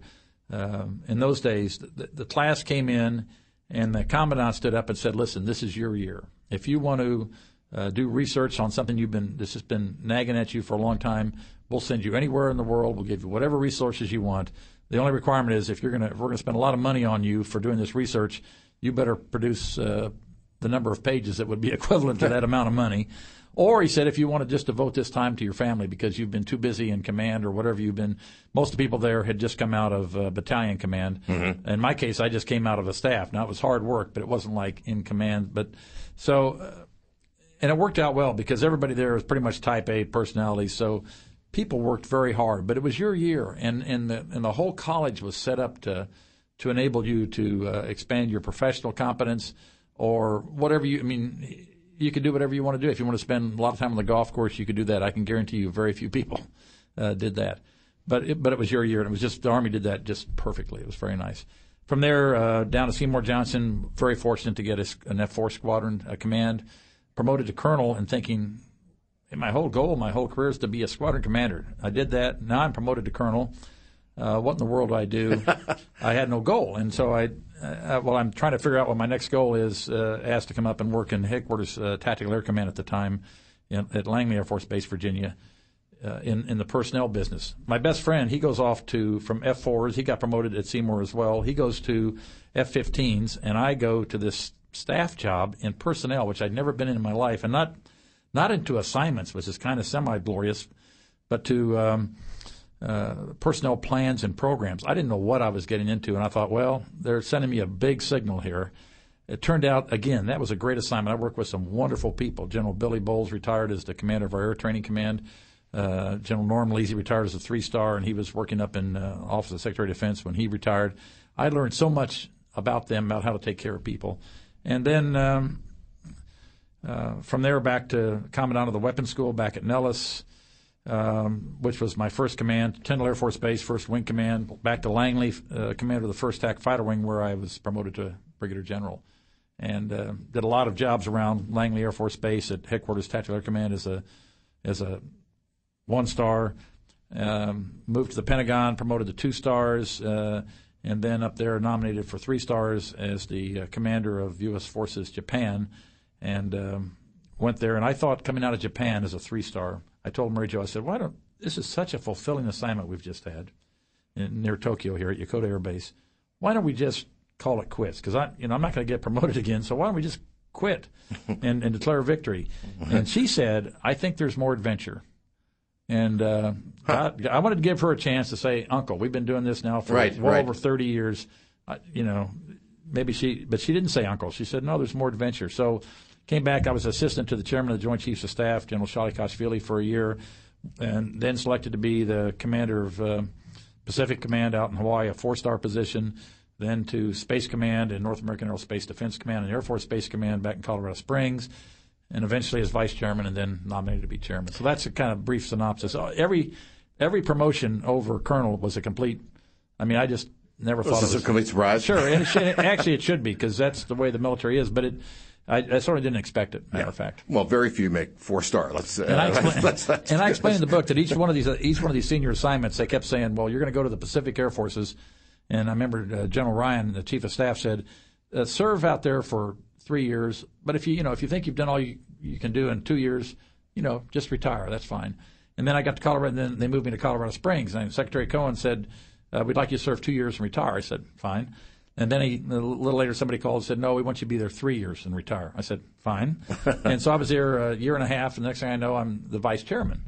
Um, in those days, the, the class came in, and the commandant stood up and said, "Listen, this is your year. If you want to." Uh, do research on something you've been this has been nagging at you for a long time. We'll send you anywhere in the world. We'll give you whatever resources you want. The only requirement is if you're gonna if we're gonna spend a lot of money on you for doing this research, you better produce uh, the number of pages that would be equivalent to that amount of money. Or he said, if you want to just devote this time to your family because you've been too busy in command or whatever you've been. Most of the people there had just come out of uh, battalion command. Mm-hmm. In my case, I just came out of a staff. Now it was hard work, but it wasn't like in command. But so uh, and it worked out well because everybody there was pretty much type A personalities. So people worked very hard, but it was your year, and and the and the whole college was set up to to enable you to uh, expand your professional competence or whatever you. I mean, you could do whatever you want to do. If you want to spend a lot of time on the golf course, you could do that. I can guarantee you, very few people uh, did that. But it, but it was your year, and it was just the Army did that just perfectly. It was very nice. From there uh, down to Seymour Johnson, very fortunate to get a, an F4 squadron uh, command, promoted to colonel, and thinking, my whole goal, my whole career is to be a squadron commander. I did that. Now I'm promoted to colonel. Uh, what in the world do I do? I had no goal, and so I, uh, well, I'm trying to figure out what my next goal is. Uh, asked to come up and work in headquarters uh, tactical air command at the time, in, at Langley Air Force Base, Virginia, uh, in in the personnel business. My best friend, he goes off to from F4s. He got promoted at Seymour as well. He goes to F15s, and I go to this staff job in personnel, which I'd never been in in my life, and not not into assignments, which is kind of semi glorious, but to um, uh, personnel plans and programs. I didn't know what I was getting into, and I thought, well, they're sending me a big signal here. It turned out, again, that was a great assignment. I worked with some wonderful people. General Billy Boles retired as the commander of our Air Training Command. Uh, General Norm Lezy retired as a three star, and he was working up in uh, Office of Secretary of Defense when he retired. I learned so much about them, about how to take care of people. And then um, uh, from there back to Commandant of the Weapons School back at Nellis, um, which was my first command, Tyndall Air Force Base, First Wing Command, back to Langley, uh, commander of the First TAC Fighter Wing, where I was promoted to Brigadier General. And uh, did a lot of jobs around Langley Air Force Base at Headquarters Tactical Air Command as a as a one star. Um, moved to the Pentagon, promoted to two stars, uh, and then up there nominated for three stars as the uh, commander of U.S. Forces Japan and um, went there. And I thought coming out of Japan as a three star, I told Mary Jo, I said, why don't this is such a fulfilling assignment we've just had in, near Tokyo here at Yokota Air Base. Why don't we just call it quits? Because I, you know, I'm not going to get promoted again. So why don't we just quit and, and declare victory? And she said, I think there's more adventure. And uh, huh. I, I, wanted to give her a chance to say, Uncle, we've been doing this now for right, well right. over 30 years. You know, maybe she, but she didn't say Uncle. She said, no, there's more adventure. So Came back. I was assistant to the chairman of the Joint Chiefs of Staff, General Shalikashvili, for a year, and then selected to be the commander of uh, Pacific Command out in Hawaii, a four-star position. Then to Space Command and North American Aerospace Defense Command and Air Force Space Command back in Colorado Springs, and eventually as vice chairman, and then nominated to be chairman. So that's a kind of brief synopsis. Uh, every every promotion over colonel was a complete. I mean, I just never thought it was a complete surprise. Sure, and it should, actually it should be because that's the way the military is. But it I, I sort of didn't expect it. Matter yeah. of fact. Well, very few make four star. Let's. Uh, and I explain, let's, let's, and I explained in the book that each one of these each one of these senior assignments, they kept saying, "Well, you're going to go to the Pacific Air Forces," and I remember uh, General Ryan, the chief of staff, said, uh, "Serve out there for three years, but if you you know if you think you've done all you, you can do in two years, you know, just retire. That's fine." And then I got to Colorado, and then they moved me to Colorado Springs, and Secretary Cohen said, uh, "We'd like you to serve two years and retire." I said, "Fine." And then he, a little later, somebody called and said, "No, we want you to be there three years and retire." I said, "Fine." and so I was there a year and a half, and the next thing I know, I'm the vice chairman.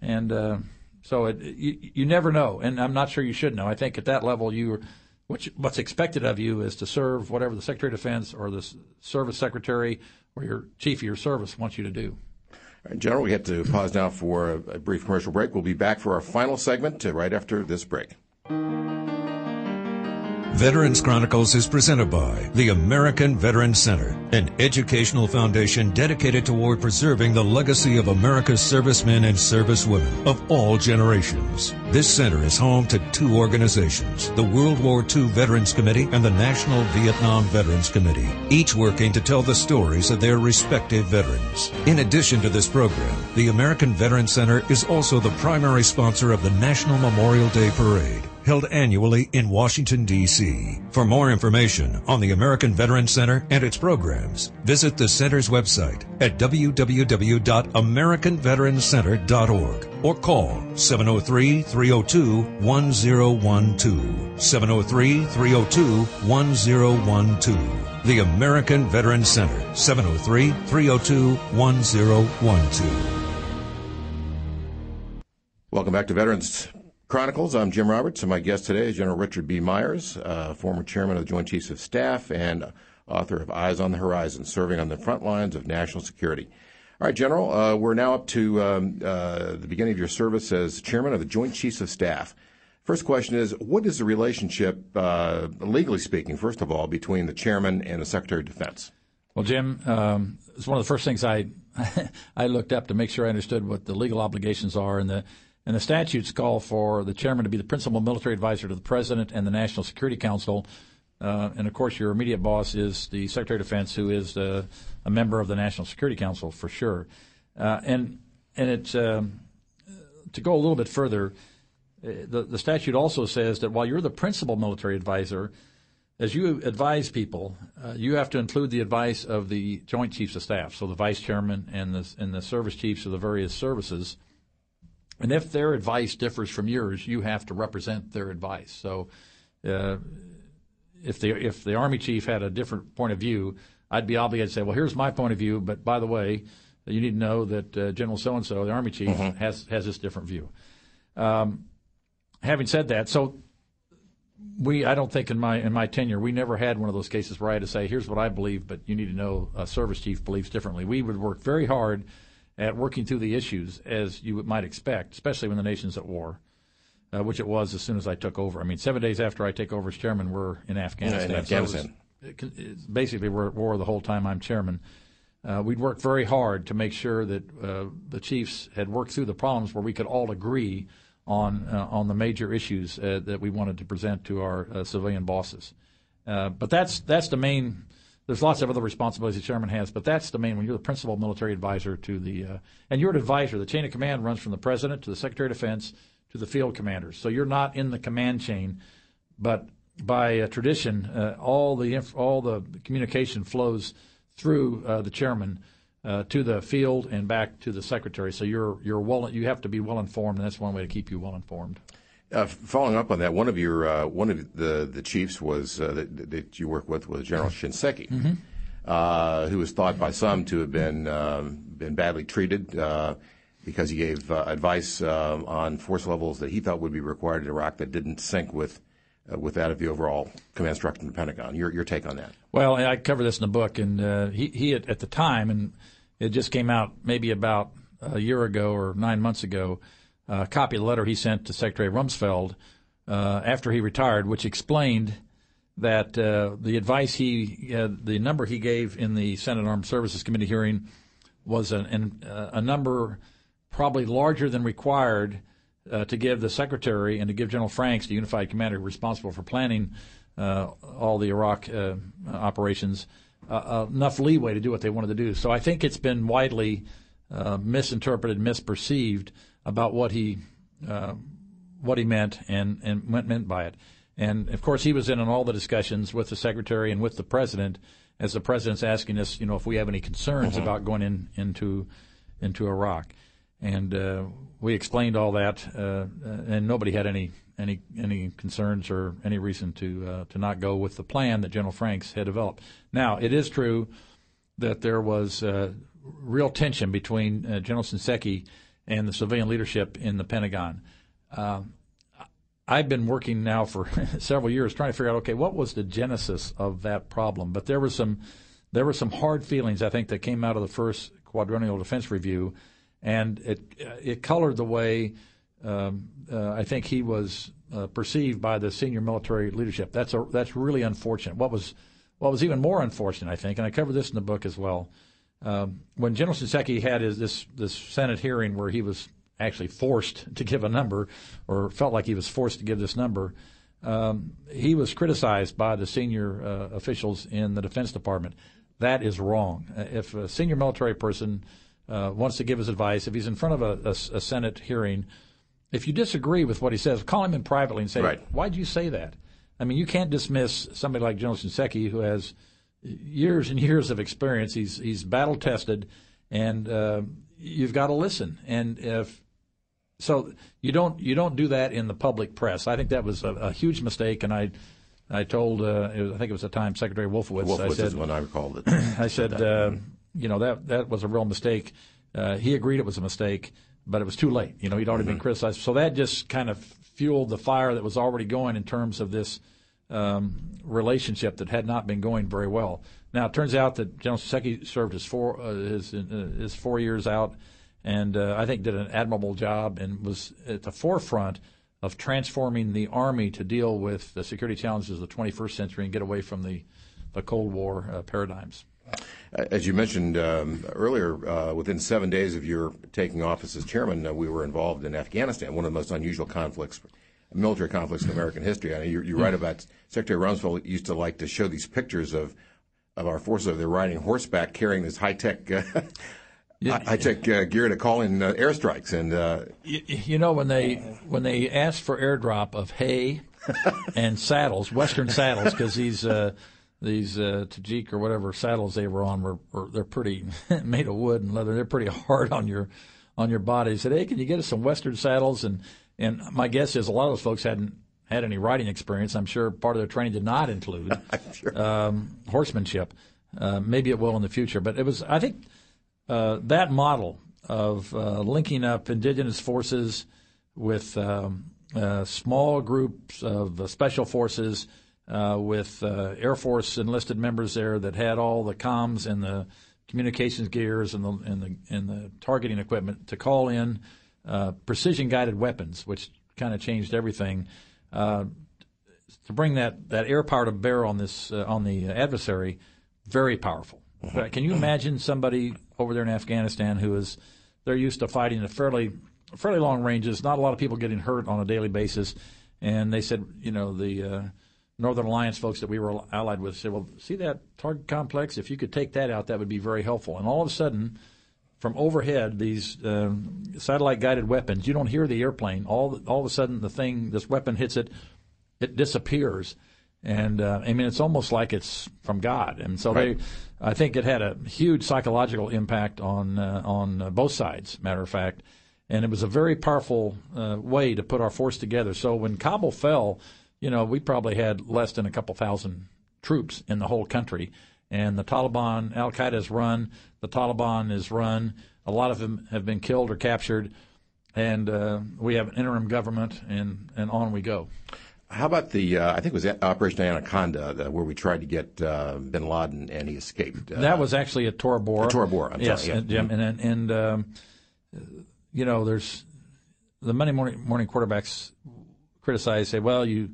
And uh, so it, you, you never know, and I'm not sure you should know. I think at that level, you what's expected of you is to serve whatever the Secretary of Defense or the Service Secretary or your chief of your service wants you to do. General, we have to pause now for a brief commercial break. We'll be back for our final segment right after this break. Veterans Chronicles is presented by the American Veterans Center, an educational foundation dedicated toward preserving the legacy of America's servicemen and servicewomen of all generations. This center is home to two organizations, the World War II Veterans Committee and the National Vietnam Veterans Committee, each working to tell the stories of their respective veterans. In addition to this program, the American Veterans Center is also the primary sponsor of the National Memorial Day Parade held annually in Washington, D.C. For more information on the American Veterans Center and its programs, visit the center's website at www.americanveteranscenter.org or call 703-302-1012. 703-302-1012. The American Veterans Center, 703-302-1012. Welcome back to Veterans Chronicles. I'm Jim Roberts, and my guest today is General Richard B. Myers, uh, former chairman of the Joint Chiefs of Staff and author of Eyes on the Horizon, serving on the front lines of national security. All right, General, uh, we're now up to um, uh, the beginning of your service as chairman of the Joint Chiefs of Staff. First question is What is the relationship, uh, legally speaking, first of all, between the chairman and the Secretary of Defense? Well, Jim, um, it's one of the first things I I looked up to make sure I understood what the legal obligations are, and the and the statutes call for the chairman to be the principal military advisor to the president and the National Security Council. Uh, and of course, your immediate boss is the Secretary of Defense, who is uh, a member of the National Security Council for sure. Uh, and and it's um, to go a little bit further. Uh, the, the statute also says that while you're the principal military advisor, as you advise people, uh, you have to include the advice of the Joint Chiefs of Staff, so the vice chairman and the and the service chiefs of the various services. And if their advice differs from yours, you have to represent their advice. So, uh, if the if the army chief had a different point of view, I'd be obligated to say, well, here's my point of view, but by the way, you need to know that uh, General so and so, the army chief, mm-hmm. has has this different view. Um, having said that, so we I don't think in my in my tenure we never had one of those cases where I had to say here's what I believe, but you need to know a service chief believes differently. We would work very hard at working through the issues as you might expect, especially when the nation's at war, uh, which it was as soon as I took over. I mean, seven days after I take over as chairman, we're in Afghanistan. Yeah, in Afghanistan. So it was, it's basically, we're at war the whole time I'm chairman. Uh, we'd worked very hard to make sure that uh, the chiefs had worked through the problems where we could all agree on uh, on the major issues uh, that we wanted to present to our uh, civilian bosses. but that's that's the main. There's lots of other responsibilities the chairman has, but that's the main one. You're the principal military advisor to the, and you're an advisor. The chain of command runs from the president to the secretary of defense to the field commanders. So you're not in the command chain, but by tradition, uh, all the inf- all the communication flows through uh, the chairman uh, to the field and back to the secretary. So you're you're well you have to be well informed, and that's one way to keep you well informed. Uh, following up on that, one of your uh, one of the the chiefs was uh, that, that you work with was General Shinseki, mm-hmm. Uh, who was thought by some to have been um, been badly treated uh, because he gave advice on force levels that he thought would be required in Iraq that didn't sync with with that of the overall command structure in the Pentagon. Your your take on that? Well, I cover this in the book, and he he at, at the time and it just came out maybe about a year ago or nine months ago. A copy of the letter he sent to Secretary Rumsfeld uh, after he retired, which explained that uh, the advice he, uh, the number he gave in the Senate Armed Services Committee hearing was an, an, uh, a number probably larger than required uh, to give the Secretary and to give General Franks, the unified commander responsible for planning uh, all the Iraq operations, uh, enough leeway to do what they wanted to do. So I think it's been widely uh, misinterpreted, misperceived about what he uh, what he meant and and what meant by it. And of course, he was in on all the discussions with the secretary and with the president, as the president's asking us, you know, if we have any concerns mm-hmm. about going in into into Iraq. And uh, we explained all that, uh, and nobody had any any any concerns or any reason to uh, to not go with the plan that General Franks had developed. Now, it is true that there was uh, real tension between uh, General Shinseki and the civilian leadership in the Pentagon. Um, I've been working now for several years trying to figure out okay what was the genesis of that problem. But there was some there were some hard feelings I think that came out of the first quadrennial defense review, and it it colored the way um, uh, I think he was uh, perceived by the senior military leadership. That's a, that's really unfortunate. What was what was even more unfortunate, I think, and I cover this in the book as well. Um, when General Shinseki had his, this this Senate hearing where he was actually forced to give a number, or felt like he was forced to give this number, um, he was criticized by the senior uh, officials in the Defense Department. That is wrong. If a senior military person uh, wants to give his advice, if he's in front of a, a, a Senate hearing if you disagree with what he says, call him in privately and say, right. "Why'd you say that?" I mean, you can't dismiss somebody like General Shinseki who has years and years of experience. He's he's battle tested, and uh, you've got to listen. And if so, you don't you don't do that in the public press. I think that was a, a huge mistake, and I. I told, uh, was, I think it was the time Secretary Wolfowitz. Wolfowitz I said, is when I recalled it. I said, uh, you know, that that was a real mistake. Uh, he agreed it was a mistake but it was too late. You know, he'd already mm-hmm. been criticized. So that just kind of fueled the fire that was already going in terms of this um, relationship that had not been going very well. Now it turns out that General Shinseki served his four uh, his uh, his four years out, and uh, I think did an admirable job and was at the forefront of transforming the army to deal with the security challenges of the 21st century and get away from the the Cold War uh, paradigms. As you mentioned um, earlier, uh, within seven days of your taking office as chairman, uh, we were involved in Afghanistan, one of the most unusual conflicts, military conflicts in American history. I know you're, you're right about Secretary Rumsfeld used to like to show these pictures of of our forces. They're riding horseback, carrying this high tech. Uh, yeah, high tech uh, gear to call in uh, airstrikes, and you, you know when they when they asked for airdrop of hay and saddles, Western saddles, because these these uh, Tajik or whatever saddles they were on were, were they're pretty made of wood and leather. They're pretty hard on your on your body. He said, "Hey, can you get us some Western saddles?" And and my guess is a lot of those folks hadn't had any riding experience. I'm sure part of their training did not include sure. um, horsemanship. Uh, maybe it will in the future, but it was I think uh, that model of uh, linking up indigenous forces with um, uh, small groups of uh, special forces uh, with uh, Air Force enlisted members there that had all the comms and the communications gears and the and the and the targeting equipment to call in uh, precision guided weapons, which kind of changed everything. Uh, to bring that, that air power to bear on this uh, on the adversary, very powerful. Mm-hmm. Can you imagine somebody over there in Afghanistan who is they're used to fighting at fairly fairly long ranges, not a lot of people getting hurt on a daily basis, and they said, you know, the uh, Northern Alliance folks that we were allied with said, "Well, see that target complex? If you could take that out, that would be very helpful." And all of a sudden, from overhead, these um, satellite-guided weapons, you don't hear the airplane. All all of a sudden, the thing, this weapon hits it, it disappears, and uh, I mean, it's almost like it's from God. And so right. they, I think it had a huge psychological impact on uh, on uh, both sides. Matter of fact, and it was a very powerful uh, way to put our force together. So when Kabul fell you know, we probably had less than a couple thousand troops in the whole country. And the Taliban, Al Qaeda is run, the Taliban is run. A lot of them have been killed or captured. And uh, we have an interim government, and, and on we go. How about the? Uh, I think it was Operation Anaconda, where we tried to get uh, Bin Laden, and he escaped. Uh, that was actually at Tora Bora. Tora Bora, I'm yes, sorry, yeah. Jim, and and, and um, you know, there's the Monday morning morning quarterbacks criticize, say, well, you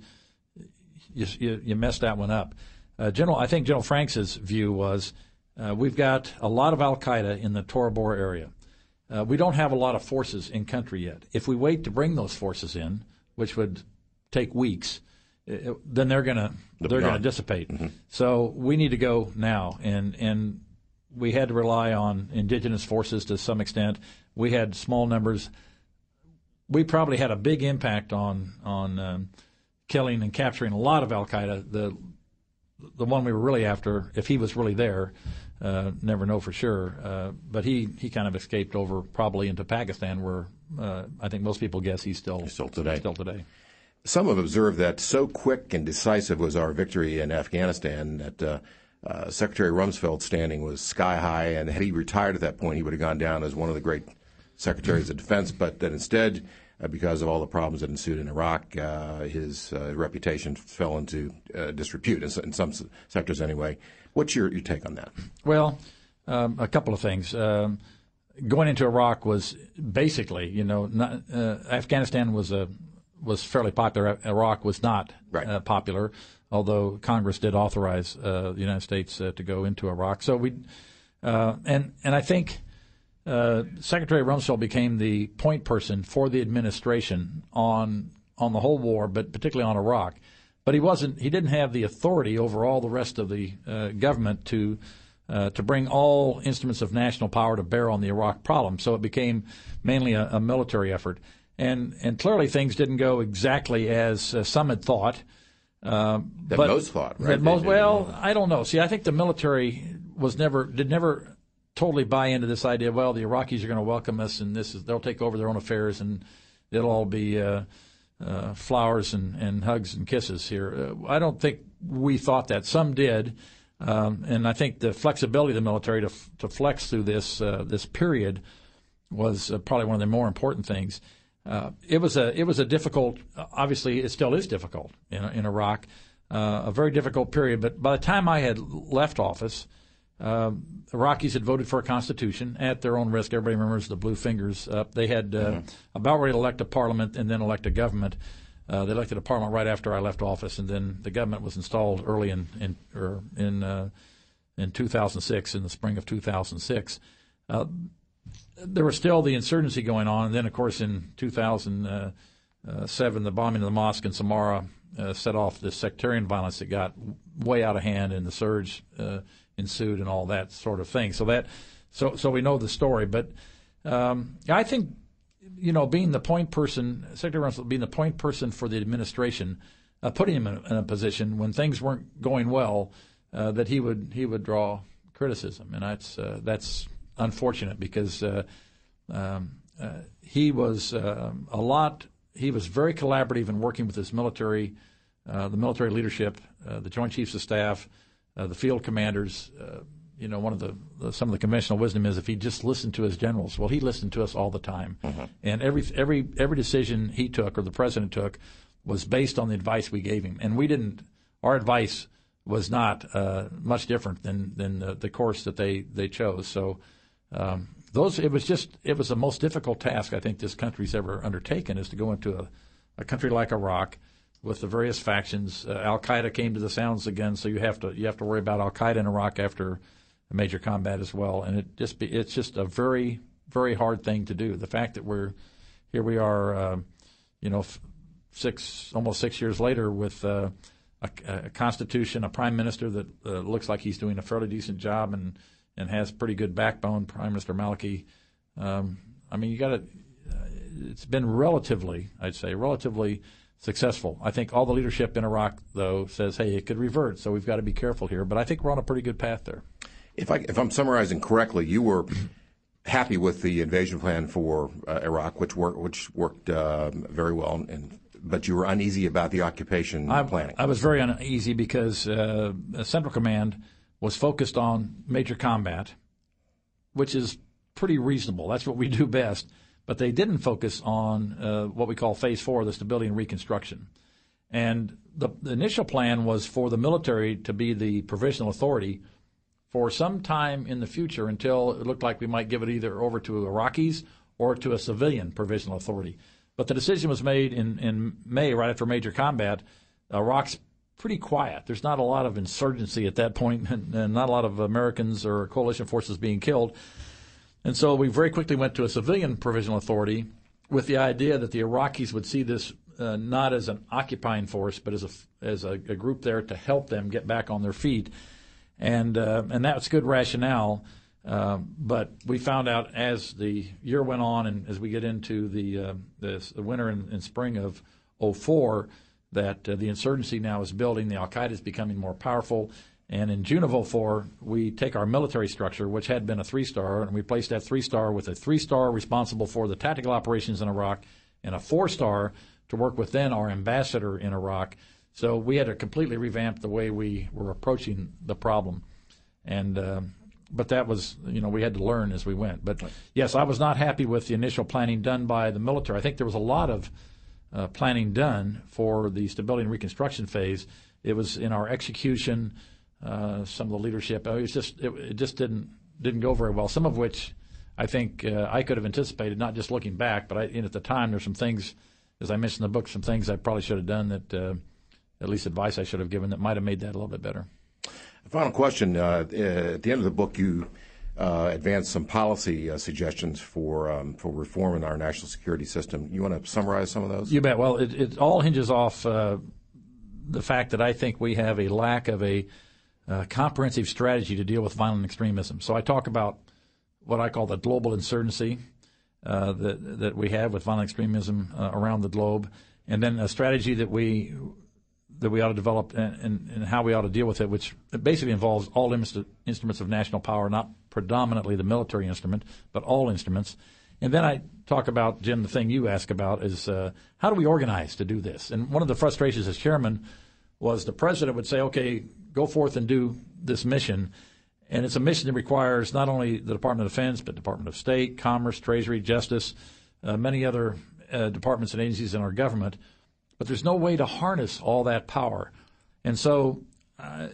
you, you, messed that one up. Uh, General, I think General Franks' view was uh, we've got a lot of Al Qaeda in the Tora Bora area. Uh, we don't have a lot of forces in country yet. If we wait to bring those forces in, which would take weeks, it, uh, then they're gonna they're gonna dissipate. Mm-hmm. So we need to go now, and and we had to rely on indigenous forces to some extent. We had small numbers. We probably had a big impact on on um, killing and capturing a lot of Al Qaeda. The the one we were really after, if he was really there, uh, never know for sure. Uh, but he, he kind of escaped over probably into Pakistan, where uh, I think most people guess he's still he's still today. Still today. Some have observed that so quick and decisive was our victory in Afghanistan that uh, uh, Secretary Rumsfeld's standing was sky high, and had he retired at that point, he would have gone down as one of the great secretaries of defense. But that instead because of all the problems that ensued in Iraq, uh, his uh, reputation fell into uh, disrepute in, in, some sectors anyway. What's your, your take on that? Well, um, a couple of things. Um, going into Iraq was basically, you know, not, uh, Afghanistan was a was fairly popular. Iraq was not right. Uh, popular, although Congress did authorize the United States to go into Iraq. So we, and and I think uh, Secretary Rumsfeld became the point person for the administration on on the whole war, but particularly on Iraq. But he wasn't. He didn't have the authority over all the rest of the uh, government to uh, to bring all instruments of national power to bear on the Iraq problem. So it became mainly a, a military effort, and and clearly things didn't go exactly as uh, some had thought. Uh, that but most thought, right? Most, well, I don't know. See, I think the military was never did never totally buy into this idea. Well, the Iraqis are going to welcome us, and this is they'll take over their own affairs, and it'll all be uh, uh, flowers and, and hugs and kisses here. Uh, I don't think we thought that. Some did, um, and I think the flexibility of the military to to flex through this uh, this period was uh, probably one of the more important things. Uh, it was a it was a difficult. Obviously, it still is difficult in in Iraq. a very difficult period. But by the time I had left office, uh, the Iraqis had voted for a constitution at their own risk. Everybody remembers the blue fingers. Uh, they had uh, mm-hmm. about ready to elect a parliament and then elect a government. Uh, they elected a parliament right after I left office, and then the government was installed early in in or in uh, in 2006, in the spring of 2006. Uh, there was still the insurgency going on, and then, of course, in 2007, the bombing of the mosque in Samarra uh, set off this sectarian violence that got way out of hand, and the surge uh, ensued, and all that sort of thing. So that, so so we know the story. But um, I think, you know, being the point person, Secretary Rumsfeld being the point person for the administration, uh, putting him in a, in a, position when things weren't going well, uh, that he would he would draw criticism, and that's uh, that's unfortunate because. Uh, um, he was um, a lot he was very collaborative in working with his military, uh, the military leadership, uh, the Joint Chiefs of Staff, uh, the field commanders. Uh, you know, one of the, the, some of the conventional wisdom is if he just listened to his generals. Well, he listened to us all the time, mm-hmm. and every every every decision he took or the president took was based on the advice we gave him, and we didn't. Our advice was not uh, much different than than the, the, course that they they chose. So. Um, those it was just it was the most difficult task I think this country's ever undertaken is to go into a, a country like Iraq with the various factions. Uh, Al Qaeda came to the sounds again, so you have to you have to worry about Al Qaeda in Iraq after a major combat as well, and it just be, it's just a very very hard thing to do. The fact that we're here we are, uh, you know, six almost six years later with. Uh, a, a, constitution, a prime minister that uh, looks like he's doing a fairly decent job, and and has pretty good backbone, Prime Minister Maliki. Um, I mean, you got to. Uh, it's been relatively, I'd say, relatively successful. I think all the leadership in Iraq, though, says, "Hey, it could revert," so we've got to be careful here. But I think we're on a pretty good path there. If I if I'm summarizing correctly, you were happy with the invasion plan for uh, Iraq, which worked which worked uh, very well, and but you were uneasy about the occupation I, planning. I was very uneasy because uh, Central Command was focused on major combat, which is pretty reasonable. That's what we do best. But they didn't focus on uh, what we call phase four, the stability and reconstruction. And the, the, initial plan was for the military to be the provisional authority for some time in the future until it looked like we might give it either over to Iraqis or to a civilian provisional authority. But the decision was made in, in May, right after major combat. Iraq's pretty quiet. There's not a lot of insurgency at that point, and, and not a lot of Americans or coalition forces being killed. And so we very quickly went to a civilian provisional authority with the idea that the Iraqis would see this uh, not as an occupying force, but as a as a, a, group there to help them get back on their feet, and uh, and that's good rationale. Uh, but we found out as the year went on, and as we get into the uh, the, the, winter and, and spring of 04, that uh, the insurgency now is building, the Al Qaeda is becoming more powerful. And in June of 04, we take our military structure, which had been a three star, and we placed that three star with a three star responsible for the tactical operations in Iraq and a four star to work with then our ambassador in Iraq. So we had to completely revamp the way we were approaching the problem. And, uh, but that was, you know, we had to learn as we went. But yes, I was not happy with the initial planning done by the military. I think there was a lot of uh, planning done for the stability and reconstruction phase. It was in our execution, uh, some of the leadership. It was just it, it, just didn't didn't go very well. Some of which I think uh, I could have anticipated, not just looking back, but I, at the time there's some things, as I mentioned in the book, some things I probably should have done that, uh, at least advice I should have given that might have made that a little bit better. Final question. Uh, at the end of the book, you uh, advanced some policy uh, suggestions for um, for reform in our national security system. You want to summarize some of those? You bet. Well, it, it all hinges off uh, the fact that I think we have a lack of a uh, comprehensive strategy to deal with violent extremism. So I talk about what I call the global insurgency uh, that that we have with violent extremism uh, around the globe, and then a strategy that we that we ought to develop and, and, and, how we ought to deal with it, which basically involves all instruments of national power, not predominantly the military instrument, but all instruments. And then I talk about, Jim, the thing you ask about is uh, how do we organize to do this? And one of the frustrations as chairman was the president would say, okay, go forth and do this mission. And it's a mission that requires not only the Department of Defense, but Department of State, Commerce, Treasury, Justice, uh, many other uh, departments and agencies in our government – but there's no way to harness all that power. And so, uh,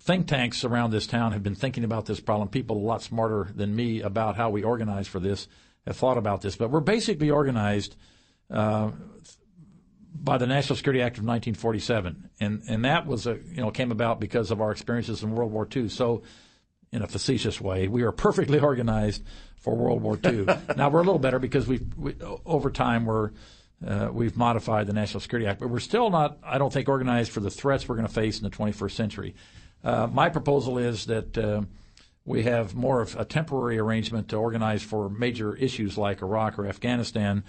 think tanks around this town have been thinking about this problem. People a lot smarter than me about how we organize for this have thought about this. But we're basically organized uh, by the National Security Act of 1947, and and that was a you know came about because of our experiences in World War II. So, in a facetious way, we are perfectly organized for World War II. now we're a little better because we've we, over time we're uh, we've modified the National Security Act, but we're still not, I don't think, organized for the threats we're going to face in the 21st century. Uh, my proposal is that uh, we have more of a temporary arrangement to organize for major issues like Iraq or Afghanistan.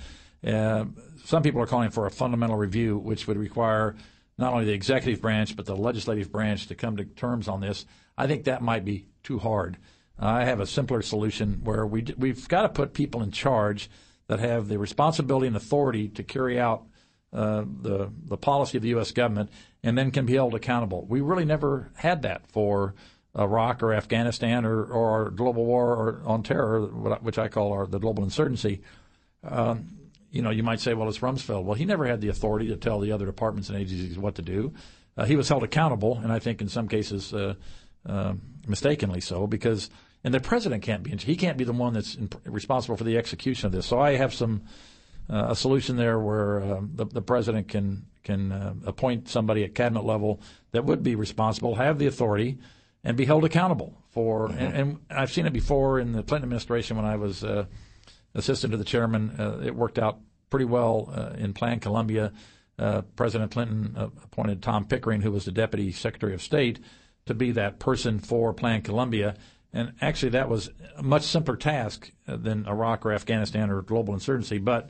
Some people are calling for a fundamental review, which would require not only the executive branch but the legislative branch to come to terms on this. I think that might be too hard. I have a simpler solution where we we've got to put people in charge that have the responsibility and authority to carry out uh, the the policy of the U.S. government, and then can be held accountable. We really never had that for Iraq or Afghanistan or, or global war or on terror, which I call our the global insurgency. Um, you know, you might say, well, it's Rumsfeld. Well, he never had the authority to tell the other departments and agencies what to do. Uh, he was held accountable, and I think in some cases uh, uh, mistakenly so, because and the president can't be he can't be the one that's in, responsible for the execution of this. So I have some uh, a solution there where uh, the, the president can can uh, appoint somebody at cabinet level that would be responsible, have the authority, and be held accountable for. Mm-hmm. And, and, I've seen it before in the Clinton administration when I was uh, assistant to the chairman. Uh, it worked out pretty well uh, in Plan Colombia. President Clinton appointed Tom Pickering, who was the deputy secretary of state, to be that person for Plan Colombia and actually, that was a much simpler task uh, than Iraq or Afghanistan or global insurgency, but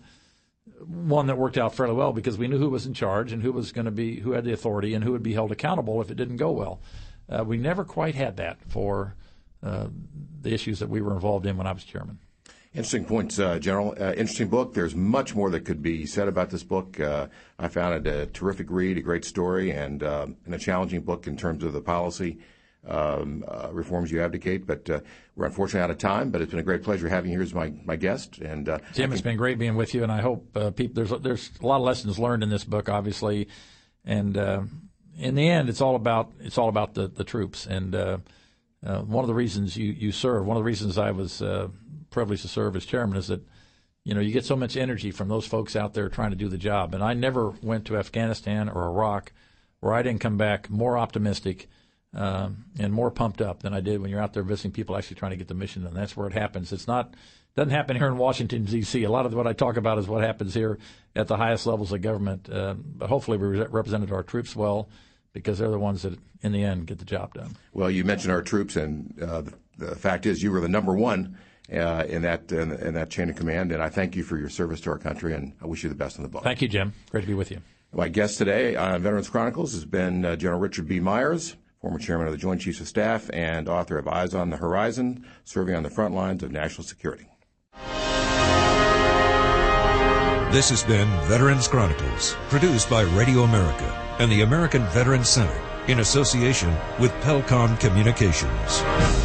one that worked out fairly well because we knew who was in charge and who was going to be, who had the authority and who would be held accountable if it didn't go well. Uh, we never quite had that for uh, the issues that we were involved in when I was chairman. Interesting points, uh, General. Uh, interesting book. There's much more that could be said about this book. Uh, I found it a terrific read, a great story, and, uh, and a challenging book in terms of the policy um, uh, reforms you advocate. But uh, we're unfortunately out of time. But it's been a great pleasure having you here as my, my guest. And uh, Jim, it's been great being with you. And I hope uh, people there's there's a lot of lessons learned in this book, obviously. And uh, in the end, it's all about it's all about the the troops. And uh, one of the reasons you you serve, one of the reasons I was privileged to serve as chairman, is that you know, you get so much energy from those folks out there trying to do the job. And I never went to Afghanistan or Iraq where I didn't come back more optimistic um, and more pumped up than I did when you're out there visiting people actually trying to get the mission done. That's where it happens. It's not doesn't happen here in Washington D.C. A lot of what I talk about is what happens here at the highest levels of government. Uh, but hopefully, we represented our troops well because they're the ones that, in the end, get the job done. Well, you mentioned our troops, and uh, the, fact is, you were the number one. Uh, in that in, in, that chain of command, and I thank you for your service to our country, and I wish you the best in the book. Thank you, Jim. Great to be with you. My guest today on Veterans Chronicles has been uh, General Richard B. Myers former chairman of the Joint Chiefs of Staff and author of Eyes on the Horizon, serving on the front lines of national security. This has been Veterans Chronicles, produced by Radio America and the American Veterans Center in association with Pelcom Communications.